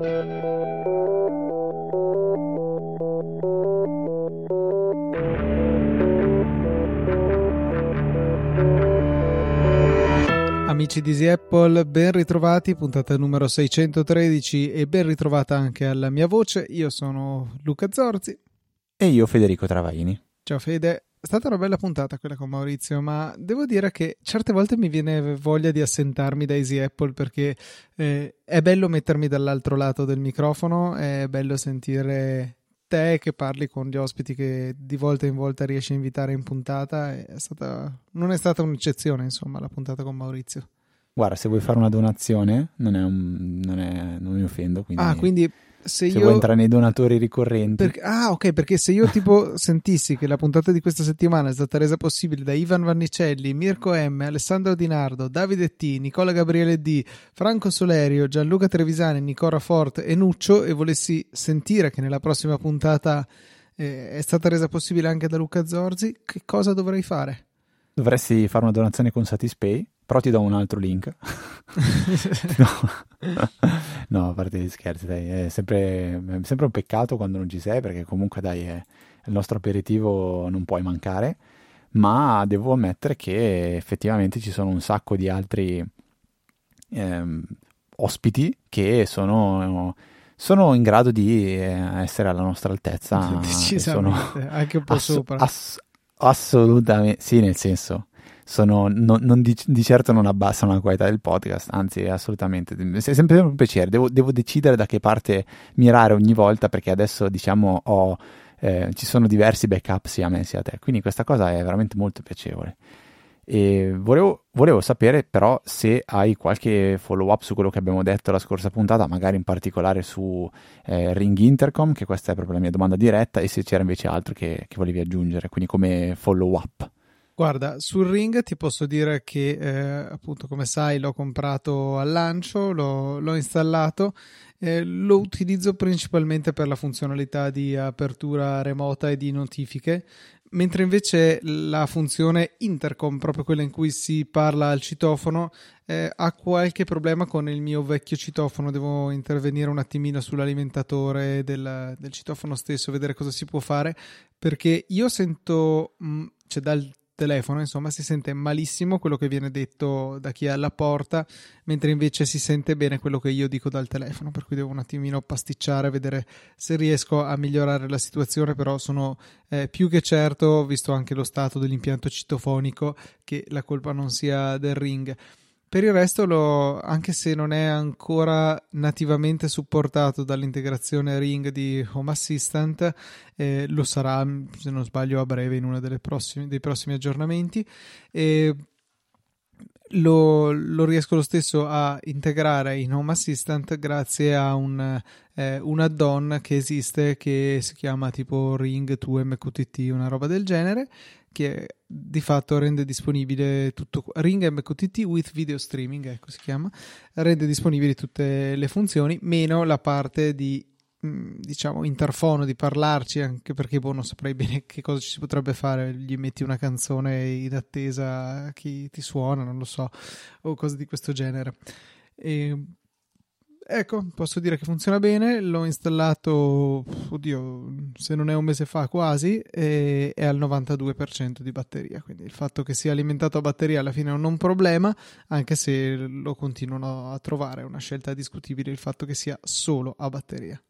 Amici di Easy Apple, ben ritrovati, puntata numero 613 e ben ritrovata anche alla mia voce. Io sono Luca Zorzi. E io Federico Travaini. Ciao Fede, è stata una bella puntata quella con Maurizio, ma devo dire che certe volte mi viene voglia di assentarmi da Easy Apple perché eh, è bello mettermi dall'altro lato del microfono, è bello sentire te che parli con gli ospiti che di volta in volta riesci a invitare in puntata. È stata, non è stata un'eccezione, insomma, la puntata con Maurizio. Guarda, se vuoi fare una donazione, non, è un, non, è, non mi offendo. Quindi... Ah, quindi se, se io... vuoi entrare nei donatori ricorrenti. Per... Ah, ok, perché se io tipo sentissi che la puntata di questa settimana è stata resa possibile da Ivan Vannicelli, Mirko M, Alessandro Di Nardo, Davide T, Nicola Gabriele D, Franco Solerio, Gianluca Trevisani, Nicora Fort e Nuccio e volessi sentire che nella prossima puntata eh, è stata resa possibile anche da Luca Zorzi, che cosa dovrei fare? Dovresti fare una donazione con Satispay però ti do un altro link. no. no, a parte gli scherzi, dai, è sempre, è sempre, un peccato quando non ci sei, perché comunque dai, è, il nostro aperitivo non puoi mancare, ma devo ammettere che effettivamente ci sono un sacco di altri ehm, ospiti che sono sono in grado di eh, essere alla nostra altezza. Decisamente, sono anche un po' ass- sopra. Ass- assolutamente, sì, nel senso, sono, no, non di, di, certo non abbassano la qualità del podcast, anzi assolutamente, è sempre un piacere, devo, devo decidere da che parte mirare ogni volta perché adesso diciamo ho, eh, ci sono diversi backup sia a me sia a te, quindi questa cosa è veramente molto piacevole. E volevo, volevo, sapere però se hai qualche follow up su quello che abbiamo detto la scorsa puntata, magari in particolare su eh, Ring Intercom, che questa è proprio la mia domanda diretta, e se c'era invece altro che, che volevi aggiungere, quindi come follow up. Guarda, sul ring ti posso dire che eh, appunto come sai l'ho comprato al lancio, l'ho, l'ho installato, eh, lo utilizzo principalmente per la funzionalità di apertura remota e di notifiche, mentre invece la funzione intercom, proprio quella in cui si parla al citofono, eh, ha qualche problema con il mio vecchio citofono, devo intervenire un attimino sull'alimentatore del, del citofono stesso, vedere cosa si può fare, perché io sento... Mh, mm, cioè dal telefono, insomma, si sente malissimo quello che viene detto da chi è alla porta, mentre invece si sente bene quello che io dico dal telefono, per cui devo un attimino pasticciare, vedere se riesco a migliorare la situazione, però sono eh, più che certo, visto anche lo stato dell'impianto citofonico, che la colpa non sia del ring. Per il resto, lo, anche se non è ancora nativamente supportato dall'integrazione Ring di Home Assistant, eh, lo sarà, se non sbaglio, a breve in uno prossimi, dei prossimi aggiornamenti. E lo, lo, riesco lo stesso a integrare in Home Assistant grazie a un, eh, un add-on che esiste che si chiama tipo Ring 2 MQTT, una roba del genere che di fatto rende disponibile tutto Ring MQTT with video streaming, ecco si chiama, rende disponibili tutte le funzioni meno la parte di mm, diciamo interfono di parlarci anche perché boh, non saprei bene che cosa ci si potrebbe fare gli metti una canzone in attesa a chi ti suona non lo so o cose di questo genere. E Ecco, posso dire che funziona bene, l'ho installato, oddio, se non è un mese fa quasi, e è al 92% di batteria, quindi il fatto che sia alimentato a batteria alla fine non è un problema, anche se lo continuano a trovare, è una scelta discutibile il fatto che sia solo a batteria.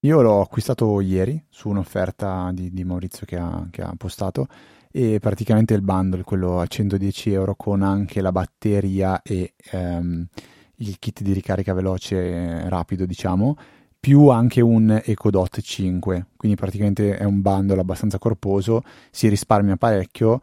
Io l'ho acquistato ieri su un'offerta di, di Maurizio che ha, che ha postato e praticamente il bundle, quello a 110 euro con anche la batteria e... Um, il kit di ricarica veloce eh, rapido, diciamo, più anche un EcoDot 5, quindi praticamente è un bundle abbastanza corposo, si risparmia parecchio,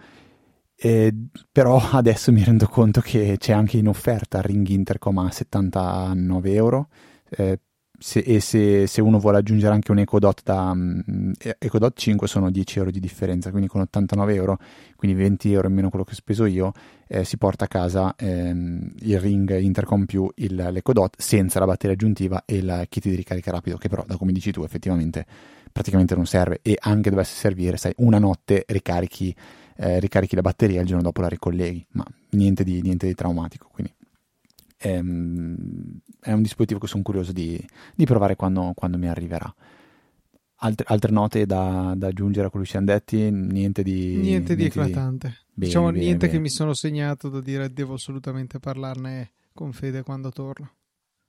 eh, però adesso mi rendo conto che c'è anche in offerta Ring Intercom a 79 euro, eh, se, e se, se, uno vuole aggiungere anche un EcoDot da um, EcoDot 5 sono 10 euro di differenza, quindi con 89 euro, quindi 20 euro in meno quello che ho speso io, eh, si porta a casa ehm, il ring Intercom più il, l'EcoDot senza la batteria aggiuntiva e il kit di ricarica rapido, che però, da come dici tu, effettivamente praticamente non serve e anche dovesse servire, sai, una notte ricarichi, eh, ricarichi la batteria e il giorno dopo la ricolleghi, ma niente di, niente di traumatico, quindi ehm, è un dispositivo che sono curioso di, di provare quando, quando, mi arriverà. Altre, altre note da, da, aggiungere a quello che ci hanno detti? Niente di, niente di eclatante. Di... Bene, diciamo bene, niente bene. che mi sono segnato da dire devo assolutamente parlarne con Fede quando torno.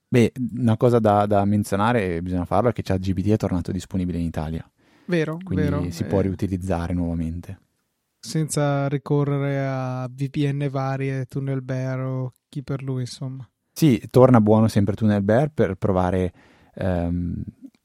Beh, una cosa da, da menzionare, bisogna farlo, è che ChatGPT è tornato disponibile in Italia. Vero, Quindi vero. si eh... può riutilizzare nuovamente. Senza ricorrere a VPN varie, Tunnel Bear o chi per lui, insomma. Sì, torna buono sempre Tunnel Bear per provare um,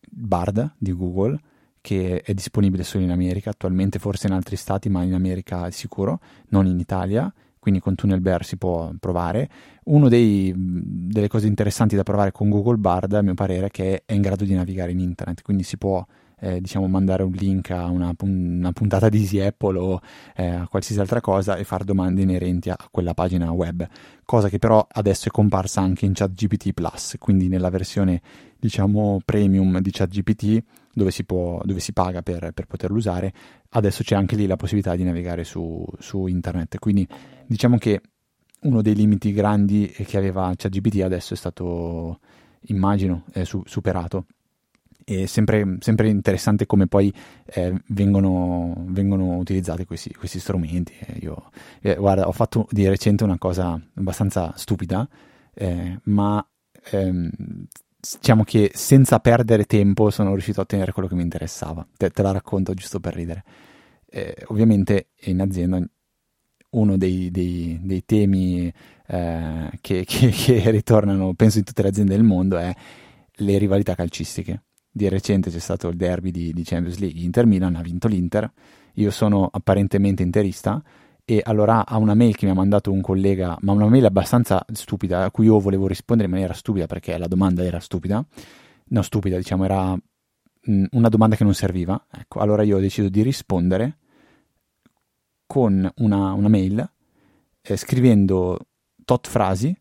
Bard di Google, che è disponibile solo in America, attualmente forse in altri stati, ma in America è sicuro, non in Italia quindi con Tunnel Bear si può provare. Una delle cose interessanti da provare con Google Bard, a mio parere, è che è in grado di navigare in internet, quindi si può eh, diciamo, mandare un link a una, una puntata di Easy Apple o eh, a qualsiasi altra cosa e fare domande inerenti a quella pagina web, cosa che però adesso è comparsa anche in ChatGPT Plus, quindi nella versione diciamo premium di ChatGPT dove si, può, dove si paga per, per, poterlo usare, adesso c'è anche lì la possibilità di navigare su, su internet, quindi diciamo che uno dei limiti grandi che aveva ChatGPT adesso è stato, immagino, è su, superato è sempre, sempre interessante come poi eh, vengono, vengono, utilizzati questi, questi strumenti. Eh, io, eh, guarda, ho fatto di recente una cosa abbastanza stupida, eh, ma ehm, diciamo che senza perdere tempo sono riuscito a ottenere quello che mi interessava. Te, te la racconto giusto per ridere. Eh, ovviamente in azienda uno dei, dei, dei temi eh, che, che, che ritornano, penso, in tutte le aziende del mondo è le rivalità calcistiche di recente c'è stato il derby di, di Champions League, Inter-Milan, ha vinto l'Inter, io sono apparentemente interista e allora a una mail che mi ha mandato un collega, ma una mail abbastanza stupida, a cui io volevo rispondere in maniera stupida perché la domanda era stupida, no stupida diciamo, era mh, una domanda che non serviva, ecco, allora io ho deciso di rispondere con una, una mail eh, scrivendo tot frasi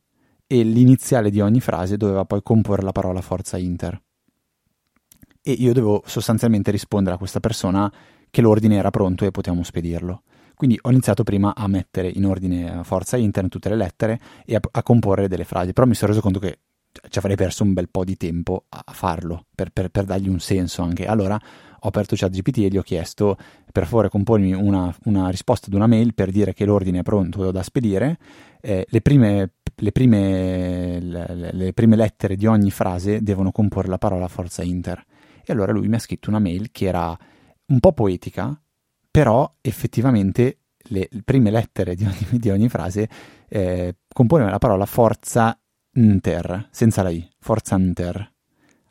e l'iniziale di ogni frase doveva poi comporre la parola forza Inter e io dovevo sostanzialmente rispondere a questa persona che l'ordine era pronto e potevamo spedirlo. Quindi ho iniziato prima a mettere in ordine a forza internet tutte le lettere e a, a comporre delle frasi, però mi sono reso conto che ci avrei perso un bel po' di tempo a farlo, per, per, per dargli un senso anche. Allora ho aperto ChatGPT e gli ho chiesto per favore compormi una, una, risposta ad una mail per dire che l'ordine è pronto da spedire. Eh, le, prime, le, prime, le, le, prime, lettere di ogni frase devono comporre la parola forza inter. E allora lui mi ha scritto una mail che era un po' poetica, però effettivamente le, prime lettere di ogni, di ogni frase eh, componevano la parola forza inter, senza la i, forza inter.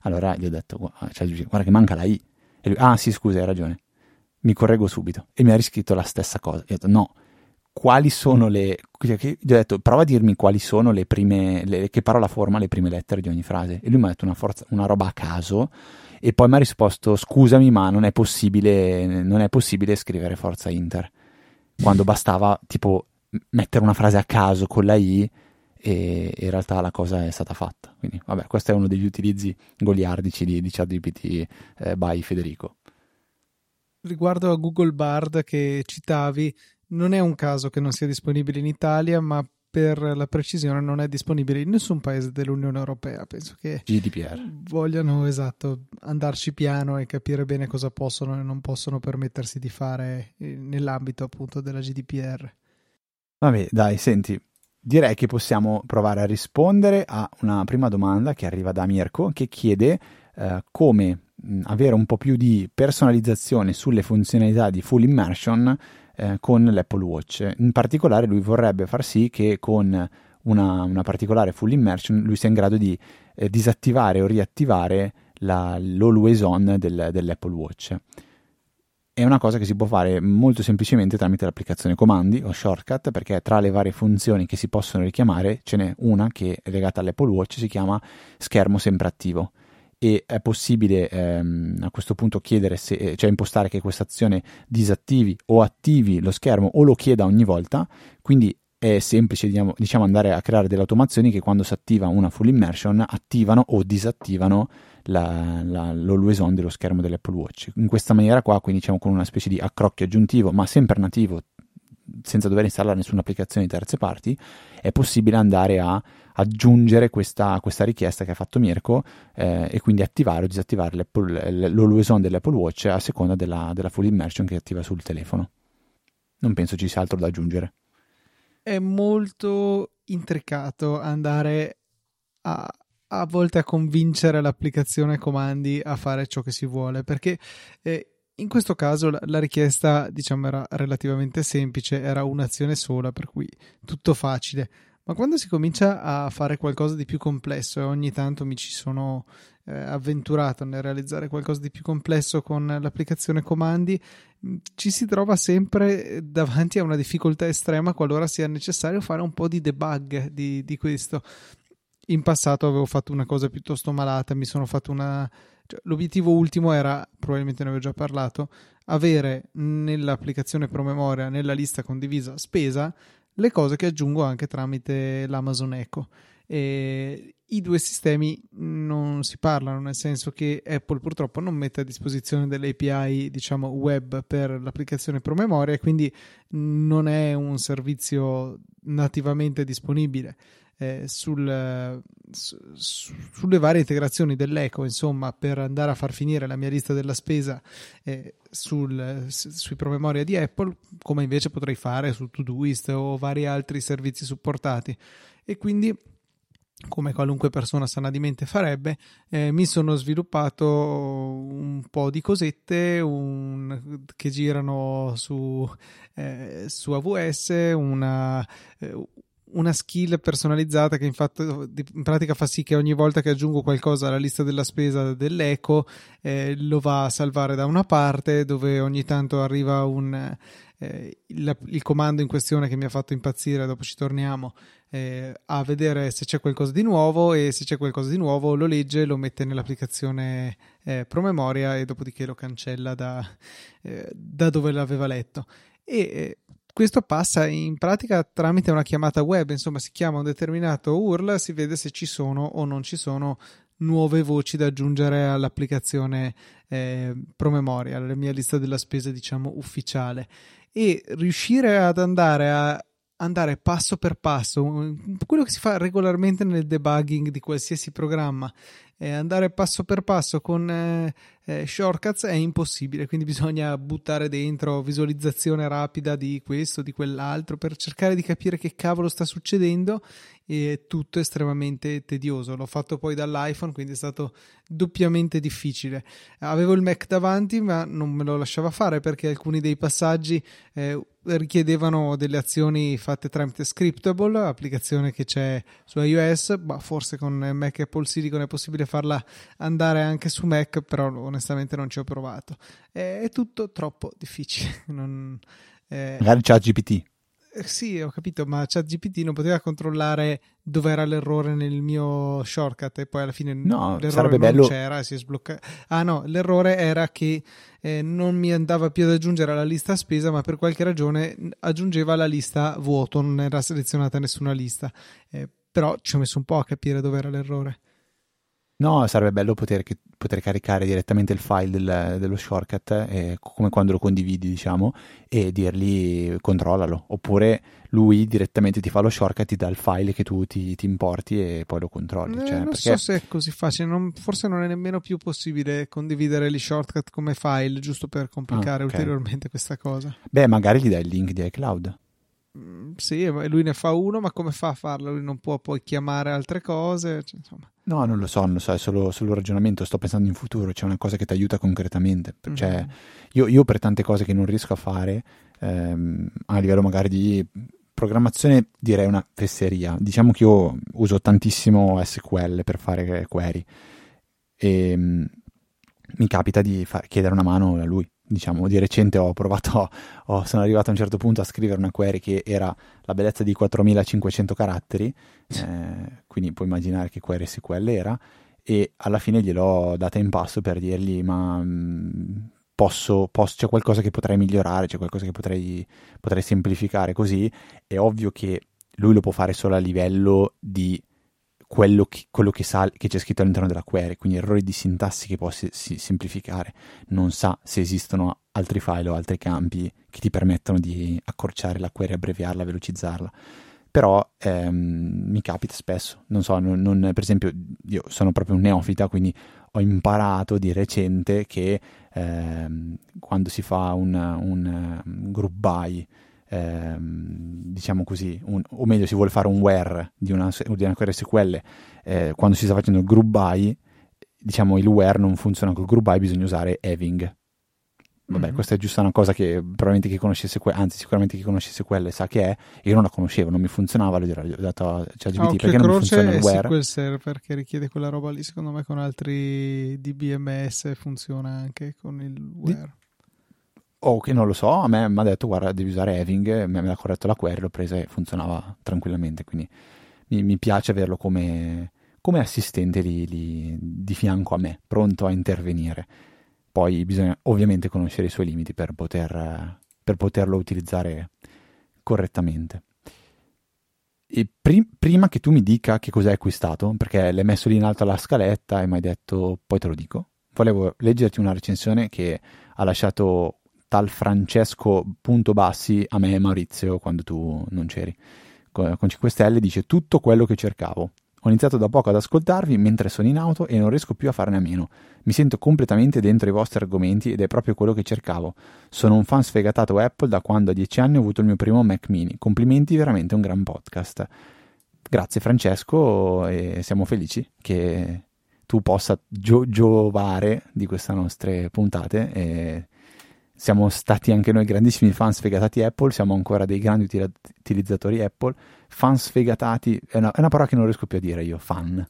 Allora gli ho detto, cioè, guarda che manca la i. E lui, ah sì scusa, hai ragione. Mi correggo subito. E mi ha riscritto la stessa cosa. Io ho detto, no, quali sono le... Gli ho detto, prova a dirmi quali sono le prime... Le, che parola forma le prime lettere di ogni frase. E lui mi ha detto una, forza, una roba a caso e poi mi ha risposto scusami ma non è possibile, non è possibile scrivere Forza Inter. Quando bastava tipo mettere una frase a caso con la I e in realtà la cosa è stata fatta. Quindi vabbè questo è uno degli utilizzi goliardici di, di ChatGPT eh, by Federico. Riguardo a Google Bard che citavi non è un caso che non sia disponibile in Italia ma per la precisione non è disponibile in nessun paese dell'Unione Europea. Penso che GDPR. vogliano esatto andarci piano e capire bene cosa possono e non possono permettersi di fare eh, nell'ambito appunto della GDPR. Vabbè, dai, senti, direi che possiamo provare a rispondere a una prima domanda che arriva da Mirko che chiede eh, come avere un po' più di personalizzazione sulle funzionalità di full immersion eh, con l'Apple Watch. In particolare lui vorrebbe far sì che con una, una particolare full immersion lui sia in grado di eh, disattivare o riattivare la, l'always on del, dell'Apple Watch. È una cosa che si può fare molto semplicemente tramite l'applicazione comandi o shortcut perché tra le varie funzioni che si possono richiamare ce n'è una che è legata all'Apple Watch, si chiama schermo sempre attivo e è possibile ehm, a questo punto chiedere se, eh, cioè impostare che questa azione disattivi o attivi lo schermo o lo chieda ogni volta, quindi è semplice diciamo, diciamo andare a creare delle automazioni che quando si attiva una full immersion attivano o disattivano la, la, l'always on dello schermo dell'Apple Watch. In questa maniera qua, quindi diciamo con una specie di accrocchio aggiuntivo, ma sempre nativo, senza dover installare nessuna applicazione di terze parti, è possibile andare a aggiungere questa, questa richiesta che ha fatto Mirko eh, e quindi attivare o disattivare l'always on dell'Apple Watch a seconda della, della full immersion che attiva sul telefono. Non penso ci sia altro da aggiungere. È molto intricato andare a, a volte a convincere l'applicazione comandi a fare ciò che si vuole perché eh, in questo caso la, la, richiesta diciamo era relativamente semplice era un'azione sola per cui tutto facile ma quando si comincia a fare qualcosa di più complesso e ogni tanto mi ci sono eh, avventurato nel realizzare qualcosa di più complesso con l'applicazione comandi ci si trova sempre davanti a una difficoltà estrema qualora sia necessario fare un po' di debug di, di questo. In passato avevo fatto una cosa piuttosto malata, mi sono fatto una... Cioè, l'obiettivo ultimo era, probabilmente ne avevo già parlato, avere nell'applicazione promemoria, nella lista condivisa spesa, le cose che aggiungo anche tramite l'Amazon Echo. E I due sistemi non si parlano, nel senso che Apple purtroppo non mette a disposizione delle API, diciamo, web per l'applicazione promemoria, quindi non è un servizio nativamente disponibile eh, sul, su, sulle varie integrazioni dell'eco, insomma, per andare a far finire la mia lista della spesa eh, sul, sui promemoria di Apple, come invece potrei fare su Todoist o vari altri servizi supportati. E quindi come qualunque persona sana di mente farebbe, eh, mi sono sviluppato un po' di cosette un, che girano su, eh, su AWS, una, eh, una skill personalizzata che infatti in pratica fa sì che ogni volta che aggiungo qualcosa alla lista della spesa dell'eco eh, lo va a salvare da una parte dove ogni tanto arriva un, eh, il, il, comando in questione che mi ha fatto impazzire dopo ci torniamo eh, a vedere se c'è qualcosa di nuovo e se c'è qualcosa di nuovo lo legge lo mette nell'applicazione eh, promemoria e dopodiché lo cancella da, eh, da dove l'aveva letto. E eh, questo passa in pratica tramite una chiamata web, insomma si chiama un determinato URL, si vede se ci sono o non ci sono nuove voci da aggiungere all'applicazione eh, promemoria, alla mia lista della spesa diciamo ufficiale. E riuscire ad andare a andare passo per passo, quello che si fa regolarmente nel debugging di qualsiasi programma, eh, andare passo per passo con eh, eh, shortcuts è impossibile, quindi bisogna buttare dentro visualizzazione rapida di questo, di quell'altro per cercare di capire che cavolo sta succedendo e è tutto estremamente tedioso. L'ho fatto poi dall'iPhone, quindi è stato doppiamente difficile. Avevo il Mac davanti, ma non me lo lasciava fare perché alcuni dei passaggi eh, richiedevano delle azioni fatte tramite Scriptable, applicazione che c'è su iOS, ma forse con Mac e Apple Silicon è possibile farla andare anche su Mac, però onestamente non ci ho provato. È, è tutto troppo difficile. Non, eh... Magari c'è GPT. Eh, sì, ho capito, ma ChatGPT non poteva controllare dove era l'errore nel mio shortcut e poi alla fine no, l'errore non bello... c'era, si è sbloccato. Ah no, l'errore era che eh, non mi andava più ad aggiungere alla lista spesa, ma per qualche ragione aggiungeva la lista vuoto, non era selezionata nessuna lista. Eh, però ci ho messo un po' a capire dove era l'errore. No, sarebbe bello poter, poter caricare direttamente il file del, dello shortcut, eh, come quando lo condividi, diciamo, e dirgli controllalo. Oppure lui direttamente ti fa lo shortcut, ti dà il file che tu ti, ti importi e poi lo controlli. Eh, cioè, non perché... so se è così facile, non, forse non è nemmeno più possibile condividere gli shortcut come file, giusto per complicare ah, okay. ulteriormente questa cosa. Beh, magari gli dai il link di iCloud. Mm, sì, lui ne fa uno, ma come fa a farlo? Lui non può poi chiamare altre cose. Cioè, no, non lo so, non lo so, è solo, solo ragionamento. Sto pensando in futuro, c'è una cosa che ti aiuta concretamente. Cioè, mm-hmm. io, io, per tante cose che non riesco a fare, ehm, a livello magari di programmazione, direi una fesseria. Diciamo che io uso tantissimo SQL per fare query e um, mi capita di far, chiedere una mano a lui diciamo, di recente ho provato, ho, sono arrivato a un certo punto a scrivere una query che era la bellezza di 4500 caratteri, eh, quindi puoi immaginare che query SQL era, e alla fine gliel'ho data in passo per dirgli ma mh, mm, posso, posso, c'è qualcosa che potrei migliorare, c'è qualcosa che potrei, potrei semplificare così, è ovvio che lui lo può fare solo a livello di quello, che, quello che, sa, che, c'è scritto all'interno della query, quindi errori di sintassi che può si, si, semplificare. Non sa se esistono altri file o altri campi che ti permettono di accorciare la query, abbreviarla, velocizzarla. però ehm, mi capita spesso, non so, non, non, per esempio io sono proprio un neofita, quindi ho imparato di recente che ehm, quando si fa un, un, un group buy, ehm, diciamo così, un, o meglio si vuole fare un where di una, di una query SQL, eh, quando si sta facendo il group buy, diciamo il where non funziona col group buy, bisogna usare having. Vabbè, mm-hmm. questa è giusto una cosa che probabilmente chi conoscesse quelle, anzi sicuramente chi conoscesse quelle sa che è, io non la conoscevo, non mi funzionava, l'ho dato a ChatGPT ah, perché non mi funziona il where. SQL Server che richiede quella roba lì, secondo me con altri DBMS funziona anche con il where. O che non lo so, a me mi ha detto guarda devi usare having, me l'ha corretto la query, l'ho presa e funzionava tranquillamente, quindi mi, mi piace averlo come, come assistente lì, lì di fianco a me, pronto a intervenire poi bisogna ovviamente conoscere i suoi limiti per, poter, per poterlo utilizzare correttamente. Pri- prima che tu mi dica che cos'hai acquistato, perché l'hai messo lì in alto alla scaletta e mi hai detto poi te lo dico, volevo leggerti una recensione che ha lasciato tal Francesco Punto Bassi a me e Maurizio quando tu non c'eri. Con 5 stelle dice tutto quello che cercavo. Ho iniziato da poco ad ascoltarvi mentre sono in auto e non riesco più a farne a meno. Mi sento completamente dentro i vostri argomenti ed è proprio quello che cercavo. Sono un fan sfegatato Apple da quando a dieci anni ho avuto il mio primo Mac mini. Complimenti, veramente un gran podcast. Grazie Francesco e siamo felici che tu possa gio- giovare di queste nostre puntate e siamo stati anche noi grandissimi fan sfegatati Apple, siamo ancora dei grandi util- utilizzatori Apple, fan sfegatati, è una, è una, parola che non riesco più a dire io, fan,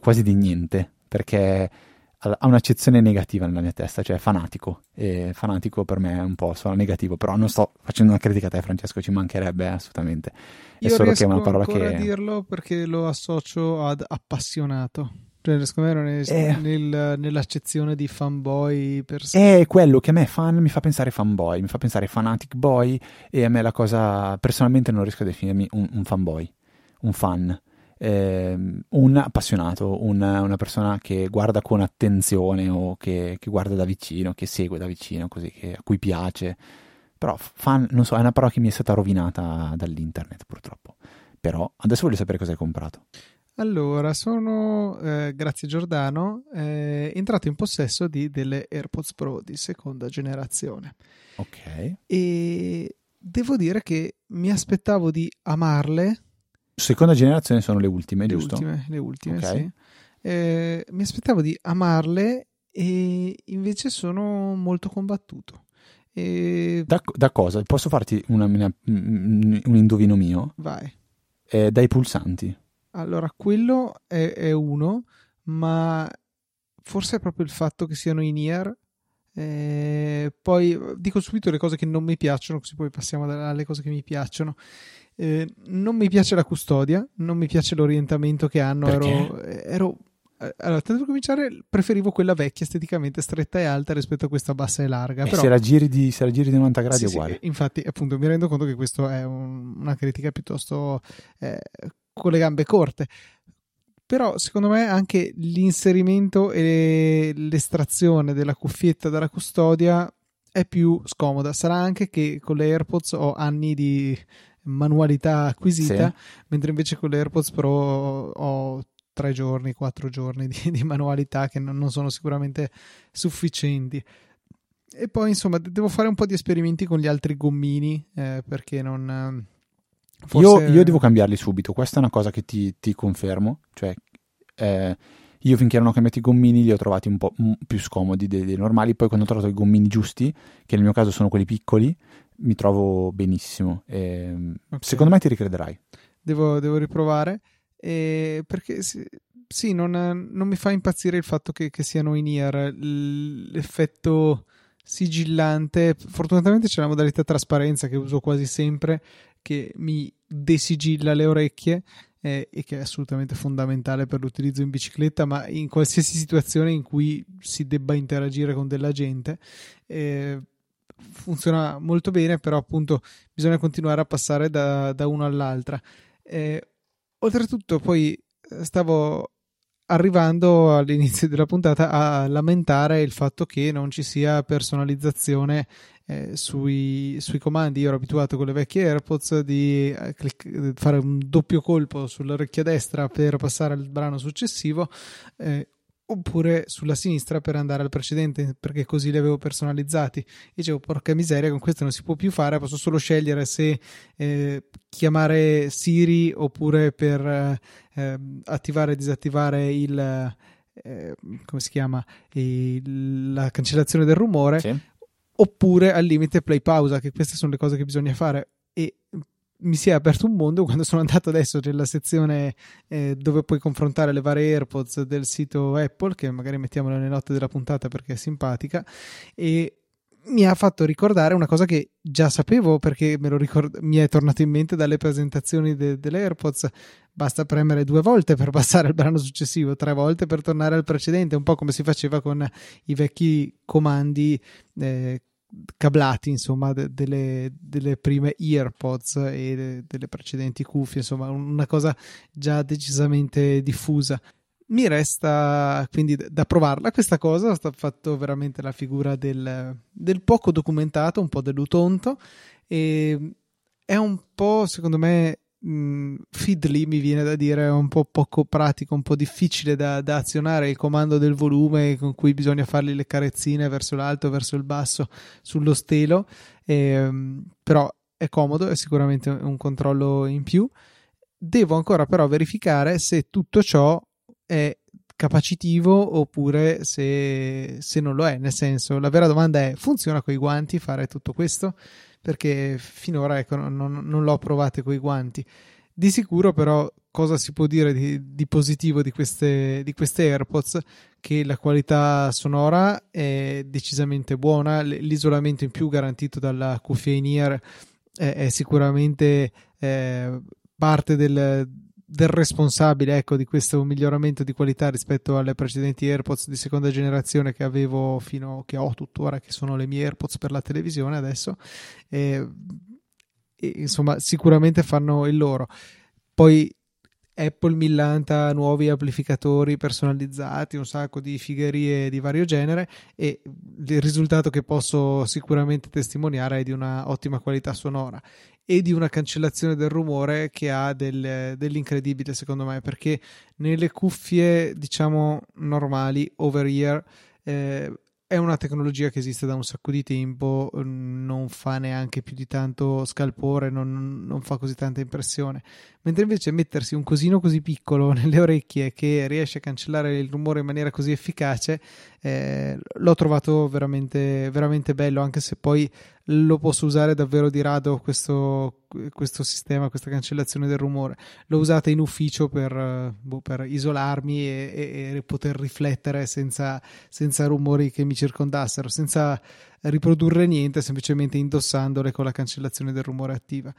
quasi di niente, perché ha un'accezione negativa nella mia testa, cioè fanatico, e fanatico per me è un po' suona negativo, però non sto facendo una critica a te Francesco, ci mancherebbe assolutamente, è io solo che è una parola che... a dirlo perché lo associo ad appassionato. Cioè, secondo me non è eh, nel, nell'accezione di fanboy per sé. È quello che a me fan mi fa pensare fanboy, mi fa pensare fanatic boy e a me la cosa, personalmente non riesco a definirmi un, un fanboy, un fan. Eh, un appassionato, una, una, persona che guarda con attenzione o che, che, guarda da vicino, che segue da vicino, così, che, a cui piace. Però fan, non so, è una parola che mi è stata rovinata dall'internet purtroppo. Però adesso voglio sapere cosa hai comprato. Allora, sono, eh, grazie Giordano, eh, entrato in possesso di delle AirPods Pro di seconda generazione. Ok. E devo dire che mi aspettavo di amarle. Seconda generazione sono le ultime, le giusto? Ultime, le ultime, okay. sì. Eh, mi aspettavo di amarle e invece sono molto combattuto. E... Da, da, cosa? Posso farti una, una, un indovino mio? Vai. Eh, dai pulsanti. Allora, quello è, è, uno, ma forse è proprio il fatto che siano in ear. Eh, poi dico subito le cose che non mi piacciono, così poi passiamo alle cose che mi piacciono. Eh, non mi piace la custodia, non mi piace l'orientamento che hanno. Ero, ero, eh, allora, tanto per cominciare, preferivo quella vecchia esteticamente stretta e alta rispetto a questa bassa e larga. E però, se, la giri di, se la giri di 90 gradi sì, è uguale. Sì, infatti, appunto, mi rendo conto che questa è un, una critica piuttosto eh, con le gambe corte. Però secondo me anche l'inserimento e l'estrazione della cuffietta dalla custodia è più scomoda. Sarà anche che con le AirPods ho anni di manualità acquisita, sì. mentre invece con le AirPods Pro ho tre giorni, quattro giorni di, di manualità che non, non, sono sicuramente sufficienti. E poi insomma devo fare un po' di esperimenti con gli altri gommini eh, perché non Forse... Io, io, devo cambiarli subito, questa è una cosa che ti, ti confermo, cioè eh, io finché non ho cambiato i gommini li ho trovati un po' più scomodi dei, dei, normali, poi quando ho trovato i gommini giusti, che nel mio caso sono quelli piccoli, mi trovo benissimo. E, okay. Secondo me ti ricrederai. Devo, devo riprovare, eh, perché sì, sì non, non, mi fa impazzire il fatto che, che siano in ear, l'effetto sigillante. Fortunatamente c'è la modalità trasparenza che uso quasi sempre, che mi desigilla le orecchie eh, e che è assolutamente fondamentale per l'utilizzo in bicicletta, ma in qualsiasi situazione in cui si debba interagire con della gente. Eh, funziona molto bene, però appunto bisogna continuare a passare da, da uno all'altra. Eh, oltretutto, poi stavo arrivando all'inizio della puntata a lamentare il fatto che non ci sia personalizzazione eh, sui, sui, comandi. Io ero abituato con le vecchie AirPods di eh, clic- fare un doppio colpo sull'orecchia destra per passare al brano successivo. Eh, oppure sulla sinistra per andare al precedente perché così li avevo personalizzati dicevo porca miseria con questo non si può più fare posso solo scegliere se eh, chiamare Siri oppure per eh, attivare e disattivare il eh, come si chiama il, la cancellazione del rumore sì. Oppure al limite play pausa che queste sono le cose che bisogna fare e mi si è aperto un mondo quando sono andato adesso nella sezione eh, dove puoi confrontare le varie AirPods del sito Apple, che magari mettiamo nelle note della puntata perché è simpatica, e mi ha fatto ricordare una cosa che già sapevo perché ricord- mi è tornato in mente dalle presentazioni de- delle AirPods. Basta premere due volte per passare al brano successivo, tre volte per tornare al precedente, un po' come si faceva con i vecchi comandi eh, cablati insomma de- delle, delle, prime earpods e de- delle precedenti cuffie insomma una cosa già decisamente diffusa. Mi resta quindi da provarla. Questa cosa ho fatto veramente la figura del, del poco documentato un po' dell'utonto e è un po' secondo me mh, mm, fiddly mi viene da dire, un po' poco pratico, un po' difficile da, da, azionare il comando del volume con cui bisogna fargli le carezzine verso l'alto, verso il basso, sullo stelo, e, però è comodo, è sicuramente un controllo in più. Devo ancora però verificare se tutto ciò è capacitivo oppure se, se non lo è, nel senso la vera domanda è funziona con i guanti fare tutto questo? Perché finora ecco, non, non l'ho provate con i guanti. Di sicuro però cosa si può dire di, di positivo di queste, di queste, AirPods? Che la qualità sonora è decisamente buona, l'isolamento in più garantito dalla cuffia in ear è, è sicuramente eh, parte del, del responsabile ecco, di questo miglioramento di qualità rispetto alle precedenti AirPods di seconda generazione che avevo fino che ho tuttora, che sono le mie AirPods per la televisione adesso. E, e, insomma, sicuramente fanno il loro. Poi Apple millanta nuovi amplificatori personalizzati, un sacco di figherie di vario genere e il risultato che posso sicuramente testimoniare è di una ottima qualità sonora e di una cancellazione del rumore che ha del, dell'incredibile secondo me perché nelle cuffie diciamo normali over ear eh, è una tecnologia che esiste da un sacco di tempo, non fa neanche più di tanto scalpore, non, non, fa così tanta impressione. Mentre invece mettersi un cosino così piccolo nelle orecchie che riesce a cancellare il rumore in maniera così efficace, eh, l'ho trovato veramente, veramente bello, anche se poi lo posso usare davvero di rado questo, questo sistema, questa cancellazione del rumore. L'ho usata in ufficio per, boh, per isolarmi e, e, e, poter riflettere senza, senza rumori che mi circondassero, senza riprodurre niente, semplicemente indossandole con la cancellazione del rumore attiva.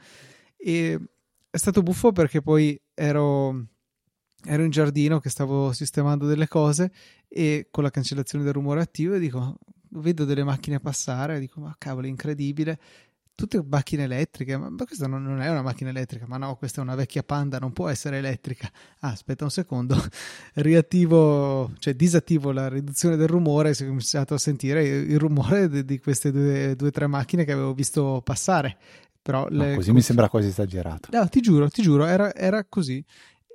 E è stato buffo perché poi ero ero in giardino che stavo sistemando delle cose e con la cancellazione del rumore attivo e dico vedo delle macchine passare, dico ma cavolo, è incredibile. Tutte macchine elettriche, ma, questa non, non, è una macchina elettrica, ma no, questa è una vecchia Panda, non può essere elettrica. Ah, aspetta un secondo, riattivo, cioè disattivo la riduzione del rumore e si è cominciato a sentire il rumore di, di queste due o tre macchine che avevo visto passare. Però no, così mi sembra quasi esagerato. No, ti giuro, ti giuro, era, era così.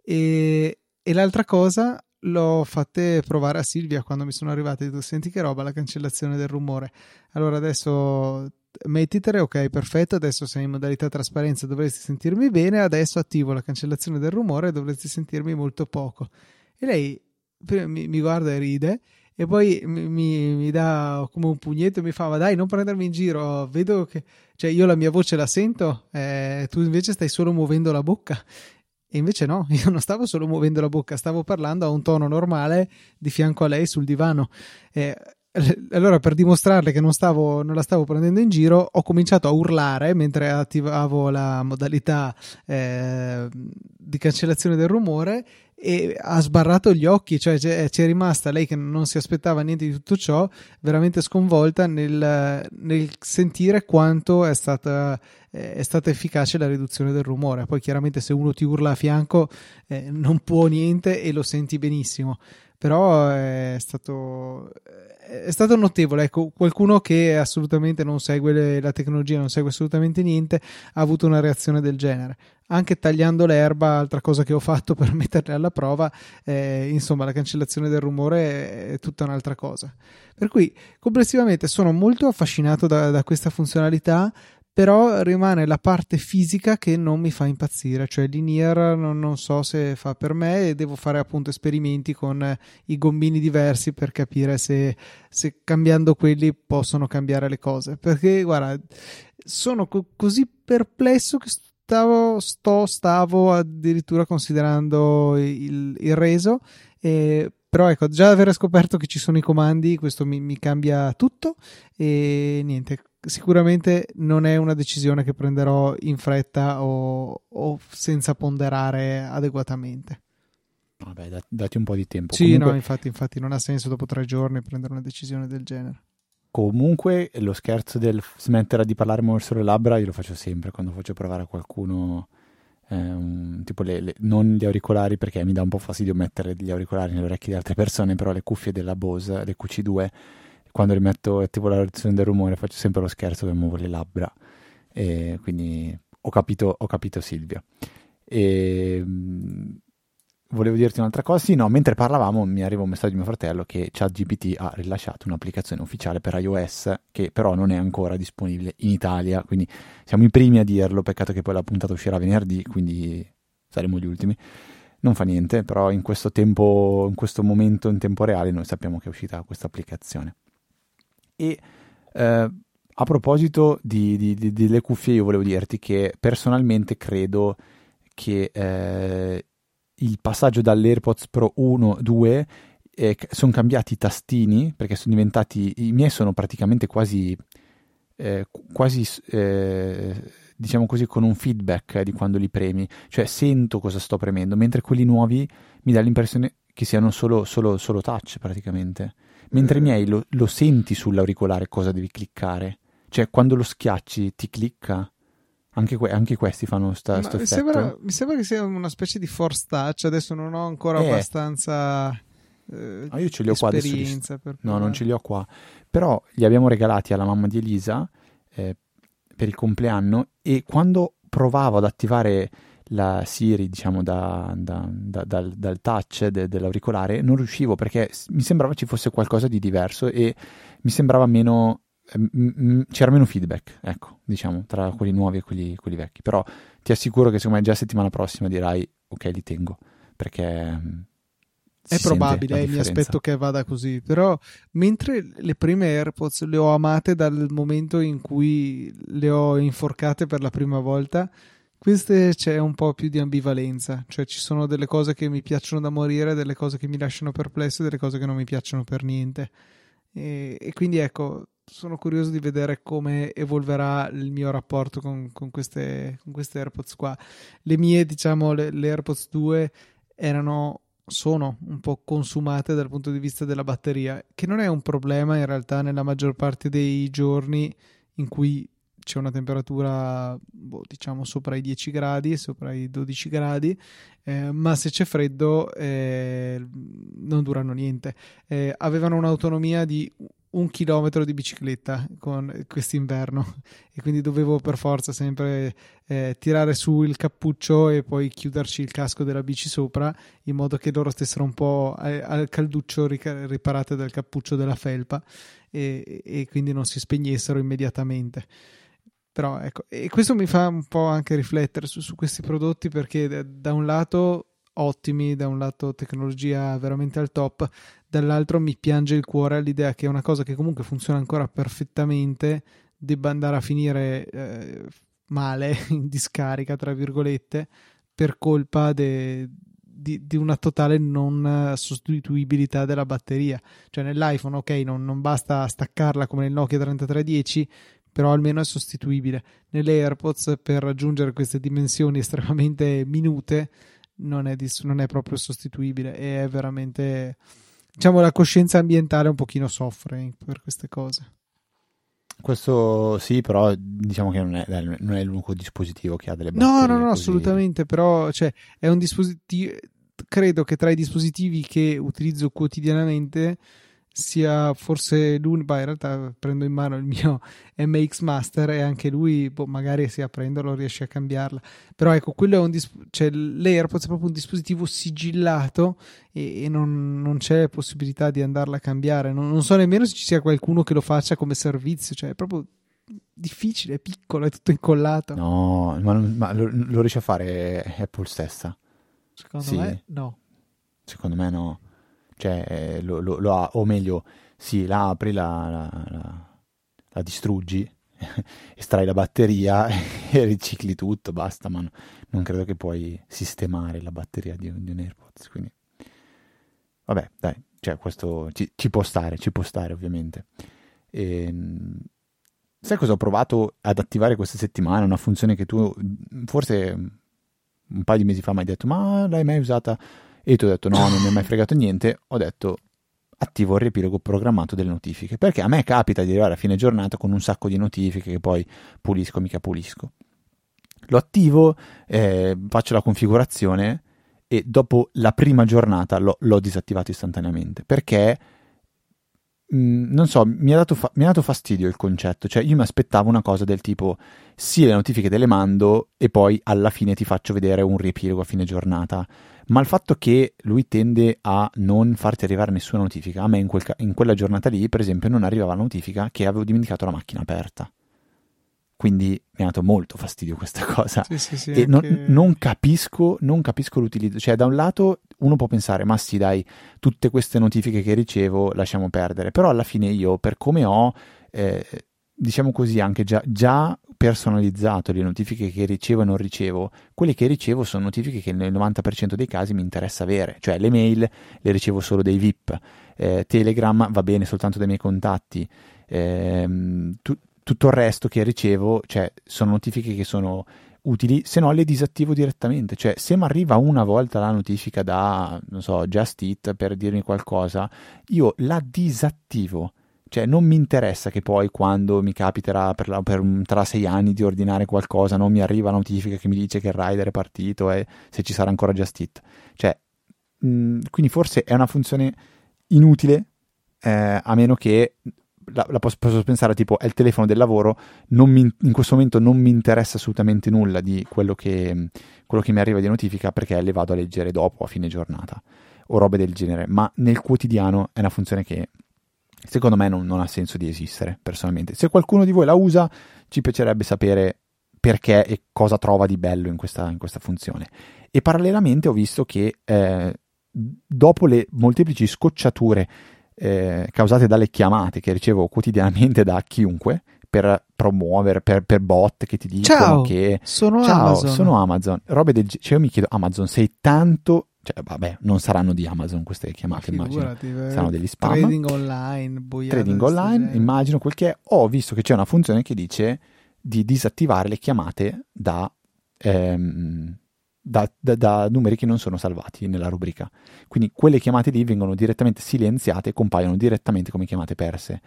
E, e l'altra cosa, l'ho fatte provare a Silvia quando mi sono arrivate. Dico, senti che roba la cancellazione del rumore. Allora adesso mettitele, ok, perfetto. Adesso sei in modalità trasparenza, dovresti sentirmi bene. Adesso attivo la cancellazione del rumore dovresti sentirmi molto poco. E lei mi, mi guarda e ride. E poi mi, mi, dà come un pugnetto e mi fa: Ma dai, non prendermi in giro. Vedo che cioè, io la mia voce la sento, eh, tu invece stai solo muovendo la bocca. E invece no, io non stavo solo muovendo la bocca, stavo parlando a un tono normale di fianco a lei sul divano. Eh, allora, per dimostrarle che non, stavo, non, la stavo prendendo in giro, ho cominciato a urlare mentre attivavo la modalità eh, di cancellazione del rumore e ha sbarrato gli occhi, cioè c'è, c'è, rimasta lei che non si aspettava niente di tutto ciò, veramente sconvolta nel, nel sentire quanto è stata, è stata, efficace la riduzione del rumore. Poi chiaramente se uno ti urla a fianco eh, non può niente e lo senti benissimo, però è stato è stato notevole. Ecco, qualcuno che assolutamente non segue la tecnologia, non segue assolutamente niente, ha avuto una reazione del genere. Anche tagliando l'erba, altra cosa che ho fatto per metterle alla prova, eh, insomma, la cancellazione del rumore è tutta un'altra cosa. Per cui, complessivamente, sono molto affascinato da, da questa funzionalità però rimane la parte fisica che non mi fa impazzire, cioè Linear non, non so se fa per me e devo fare appunto esperimenti con eh, i gommini diversi per capire se, se cambiando quelli possono cambiare le cose, perché guarda, sono co- così perplesso che stavo, sto, stavo addirittura considerando il, il reso e però ecco, già aver scoperto che ci sono i comandi, questo mi, mi cambia tutto e niente, sicuramente non è una decisione che prenderò in fretta o, o senza ponderare adeguatamente. Vabbè, dat- dati un po' di tempo. Sì, Comunque... no, infatti, infatti non ha senso dopo tre giorni prendere una decisione del genere. Comunque lo scherzo del smettere di parlare verso le labbra io lo faccio sempre quando faccio provare a qualcuno ehm, tipo le, le, non gli auricolari perché mi dà un po' fastidio mettere gli auricolari nelle orecchie di altre persone, però le cuffie della Bose, le QC2 quando rimetto attivo la reazione del rumore faccio sempre lo scherzo che muovo le labbra. E quindi ho capito, ho capito Silvia. E volevo dirti un'altra cosa? Sì no mentre parlavamo mi arriva un messaggio di mio fratello che ChatGPT ha rilasciato un'applicazione ufficiale per iOS che però non è ancora disponibile in Italia quindi siamo i primi a dirlo peccato che poi la puntata uscirà venerdì quindi saremo gli ultimi. Non fa niente, però in questo tempo, in questo momento in tempo reale noi sappiamo che è uscita questa applicazione. E eh, a proposito di, di, di, delle cuffie, io volevo dirti che personalmente credo che eh, il passaggio dall'AirPods Pro 1, 2 eh, sono cambiati i tastini perché sono diventati i miei sono praticamente quasi eh, quasi eh, diciamo così con un feedback di quando li premi. Cioè sento cosa sto premendo mentre quelli nuovi mi dà l'impressione che siano solo, solo, solo touch praticamente mentre i miei lo, lo senti sull'auricolare cosa devi cliccare. Cioè, quando lo schiacci ti clicca. Anche, que- anche questi fanno sta, sto mi effetto. Sembra, mi sembra che sia una specie di force touch. Adesso non ho ancora eh. abbastanza. Eh, ah, io ce li ho qua adesso. no, non ce li ho qua. Però li abbiamo regalati alla mamma di Elisa eh, per il compleanno. E quando provavo ad attivare la Siri, diciamo, da, da, da, dal, dal, touch de, dell'auricolare, non riuscivo perché mi sembrava ci fosse qualcosa di diverso e mi sembrava meno. M- c'era meno feedback, ecco, diciamo, tra quelli nuovi e quelli, quelli, vecchi. Però ti assicuro che secondo me già settimana prossima dirai ok, li tengo perché. È probabile, eh, mi aspetto che vada così, però mentre le prime AirPods le ho amate dal momento in cui le ho inforcate per la prima volta, queste c'è un po' più di ambivalenza, cioè ci sono delle cose che mi piacciono da morire, delle cose che mi lasciano perplesso e delle cose che non mi piacciono per niente. E, e quindi ecco, sono curioso di vedere come evolverà il mio rapporto con, con, queste, con queste AirPods qua. Le mie, diciamo, le, le AirPods 2 erano sono un po' consumate dal punto di vista della batteria, che non è un problema in realtà nella maggior parte dei giorni in cui c'è una temperatura boh, diciamo sopra i 10 gradi, sopra i 12 gradi, eh, ma se c'è freddo eh, non durano niente. Eh, avevano un'autonomia di un chilometro di bicicletta con quest'inverno e quindi dovevo per forza sempre eh, tirare su il cappuccio e poi chiuderci il casco della bici sopra in modo che loro stessero un po' al calduccio riparate dal cappuccio della felpa e, e quindi non si spegnessero immediatamente. Però ecco, e questo mi fa un po' anche riflettere su, su questi prodotti perché da un lato ottimi, da un lato tecnologia veramente al top, dall'altro mi piange il cuore all'idea che una cosa che comunque funziona ancora perfettamente debba andare a finire eh, male, in discarica, tra virgolette, per colpa de, di, di, una totale non sostituibilità della batteria. Cioè nell'iPhone, ok, non, non basta staccarla come nel Nokia 3310, però almeno è sostituibile. Nelle AirPods per raggiungere queste dimensioni estremamente minute non è, dis- non è proprio sostituibile e è veramente diciamo la coscienza ambientale un pochino soffre per queste cose. Questo sì, però diciamo che non è, non è l'unico dispositivo che ha delle batterie. No, no, no, così. assolutamente, però cioè, è un dispositivo, credo che tra i dispositivi che utilizzo quotidianamente sia forse l'unico, in realtà prendo in mano il mio MX Master e anche lui, boh, magari se a prenderlo riesce a cambiarla, però ecco, quello è un dis- cioè, l'AirPods è proprio un dispositivo sigillato e, e non, non, c'è possibilità di andarla a cambiare, non, non, so nemmeno se ci sia qualcuno che lo faccia come servizio, cioè è proprio difficile, è piccolo, è tutto incollato. No, ma, ma lo, lo, riesce a fare Apple stessa? Secondo sì. me no. Secondo me no cioè lo, lo, lo ha, o meglio, sì, la apri, la, la, la, la distruggi, estrai la batteria e ricicli tutto, basta, ma non credo che puoi sistemare la batteria di di un AirPods, quindi vabbè, dai, cioè questo ci, ci, può stare, ci può stare ovviamente. E, ehm, sai cosa ho provato ad attivare questa settimana? Una funzione che tu forse un paio di mesi fa mi hai detto, ma l'hai mai usata? E tu hai detto no, non mi è mai fregato niente. Ho detto attivo il riepilogo programmato delle notifiche. Perché a me capita di arrivare a fine giornata con un sacco di notifiche che poi pulisco, mica pulisco. Lo attivo, eh, faccio la configurazione e dopo la prima giornata l'ho, l'ho disattivato istantaneamente. Perché Mm, non so, mi ha, dato fa- mi ha dato fastidio il concetto, cioè io mi aspettavo una cosa del tipo sì, le notifiche te le mando e poi alla fine ti faccio vedere un riepilogo a fine giornata, ma il fatto che lui tende a non farti arrivare nessuna notifica, a me in, quel ca- in quella giornata lì, per esempio, non arrivava la notifica che avevo dimenticato la macchina aperta. Quindi mi ha dato molto fastidio questa cosa. Sì, sì, sì, e non, non, capisco, non capisco l'utilizzo. Cioè, da un lato uno può pensare, ma sì, dai, tutte queste notifiche che ricevo lasciamo perdere. Però alla fine io, per come ho, eh, diciamo così, anche già, già personalizzato le notifiche che ricevo e non ricevo, quelle che ricevo sono notifiche che nel 90% dei casi mi interessa avere, cioè le mail le ricevo solo dei VIP, eh, Telegram va bene soltanto dai miei contatti, eh, tu, tutto il resto che ricevo, cioè, sono notifiche che sono utili, se no le disattivo direttamente. Cioè, se mi arriva una volta la notifica da, non so, Just Eat per dirmi qualcosa, io la disattivo. Cioè, non mi interessa che poi quando mi capiterà per, la, per tra sei anni di ordinare qualcosa non mi arriva la notifica che mi dice che il rider è partito e se ci sarà ancora Just Eat. Cioè, mh, quindi forse è una funzione inutile eh, a meno che la, la posso, posso, pensare tipo è il telefono del lavoro, mi, in questo momento non mi interessa assolutamente nulla di quello che, quello che mi arriva di notifica perché le vado a leggere dopo, a fine giornata o robe del genere, ma nel quotidiano è una funzione che secondo me non, non ha senso di esistere personalmente. Se qualcuno di voi la usa, ci piacerebbe sapere perché e cosa trova di bello in questa, in questa funzione. E parallelamente ho visto che eh, dopo le molteplici scocciature eh, causate dalle chiamate che ricevo quotidianamente da chiunque per promuovere, per, per bot che ti dicono Ciao, che sono Ciao, Amazon. sono Amazon. Robe del cioè io mi chiedo Amazon, sei tanto cioè, vabbè, non saranno di Amazon queste chiamate, immagino. Saranno degli spam. Trading online, Trading online, immagino quel che è. Ho visto che c'è una funzione che dice di disattivare le chiamate da ehm, da, da, da, numeri che non sono salvati nella rubrica. Quindi quelle chiamate lì vengono direttamente silenziate e compaiono direttamente come chiamate perse,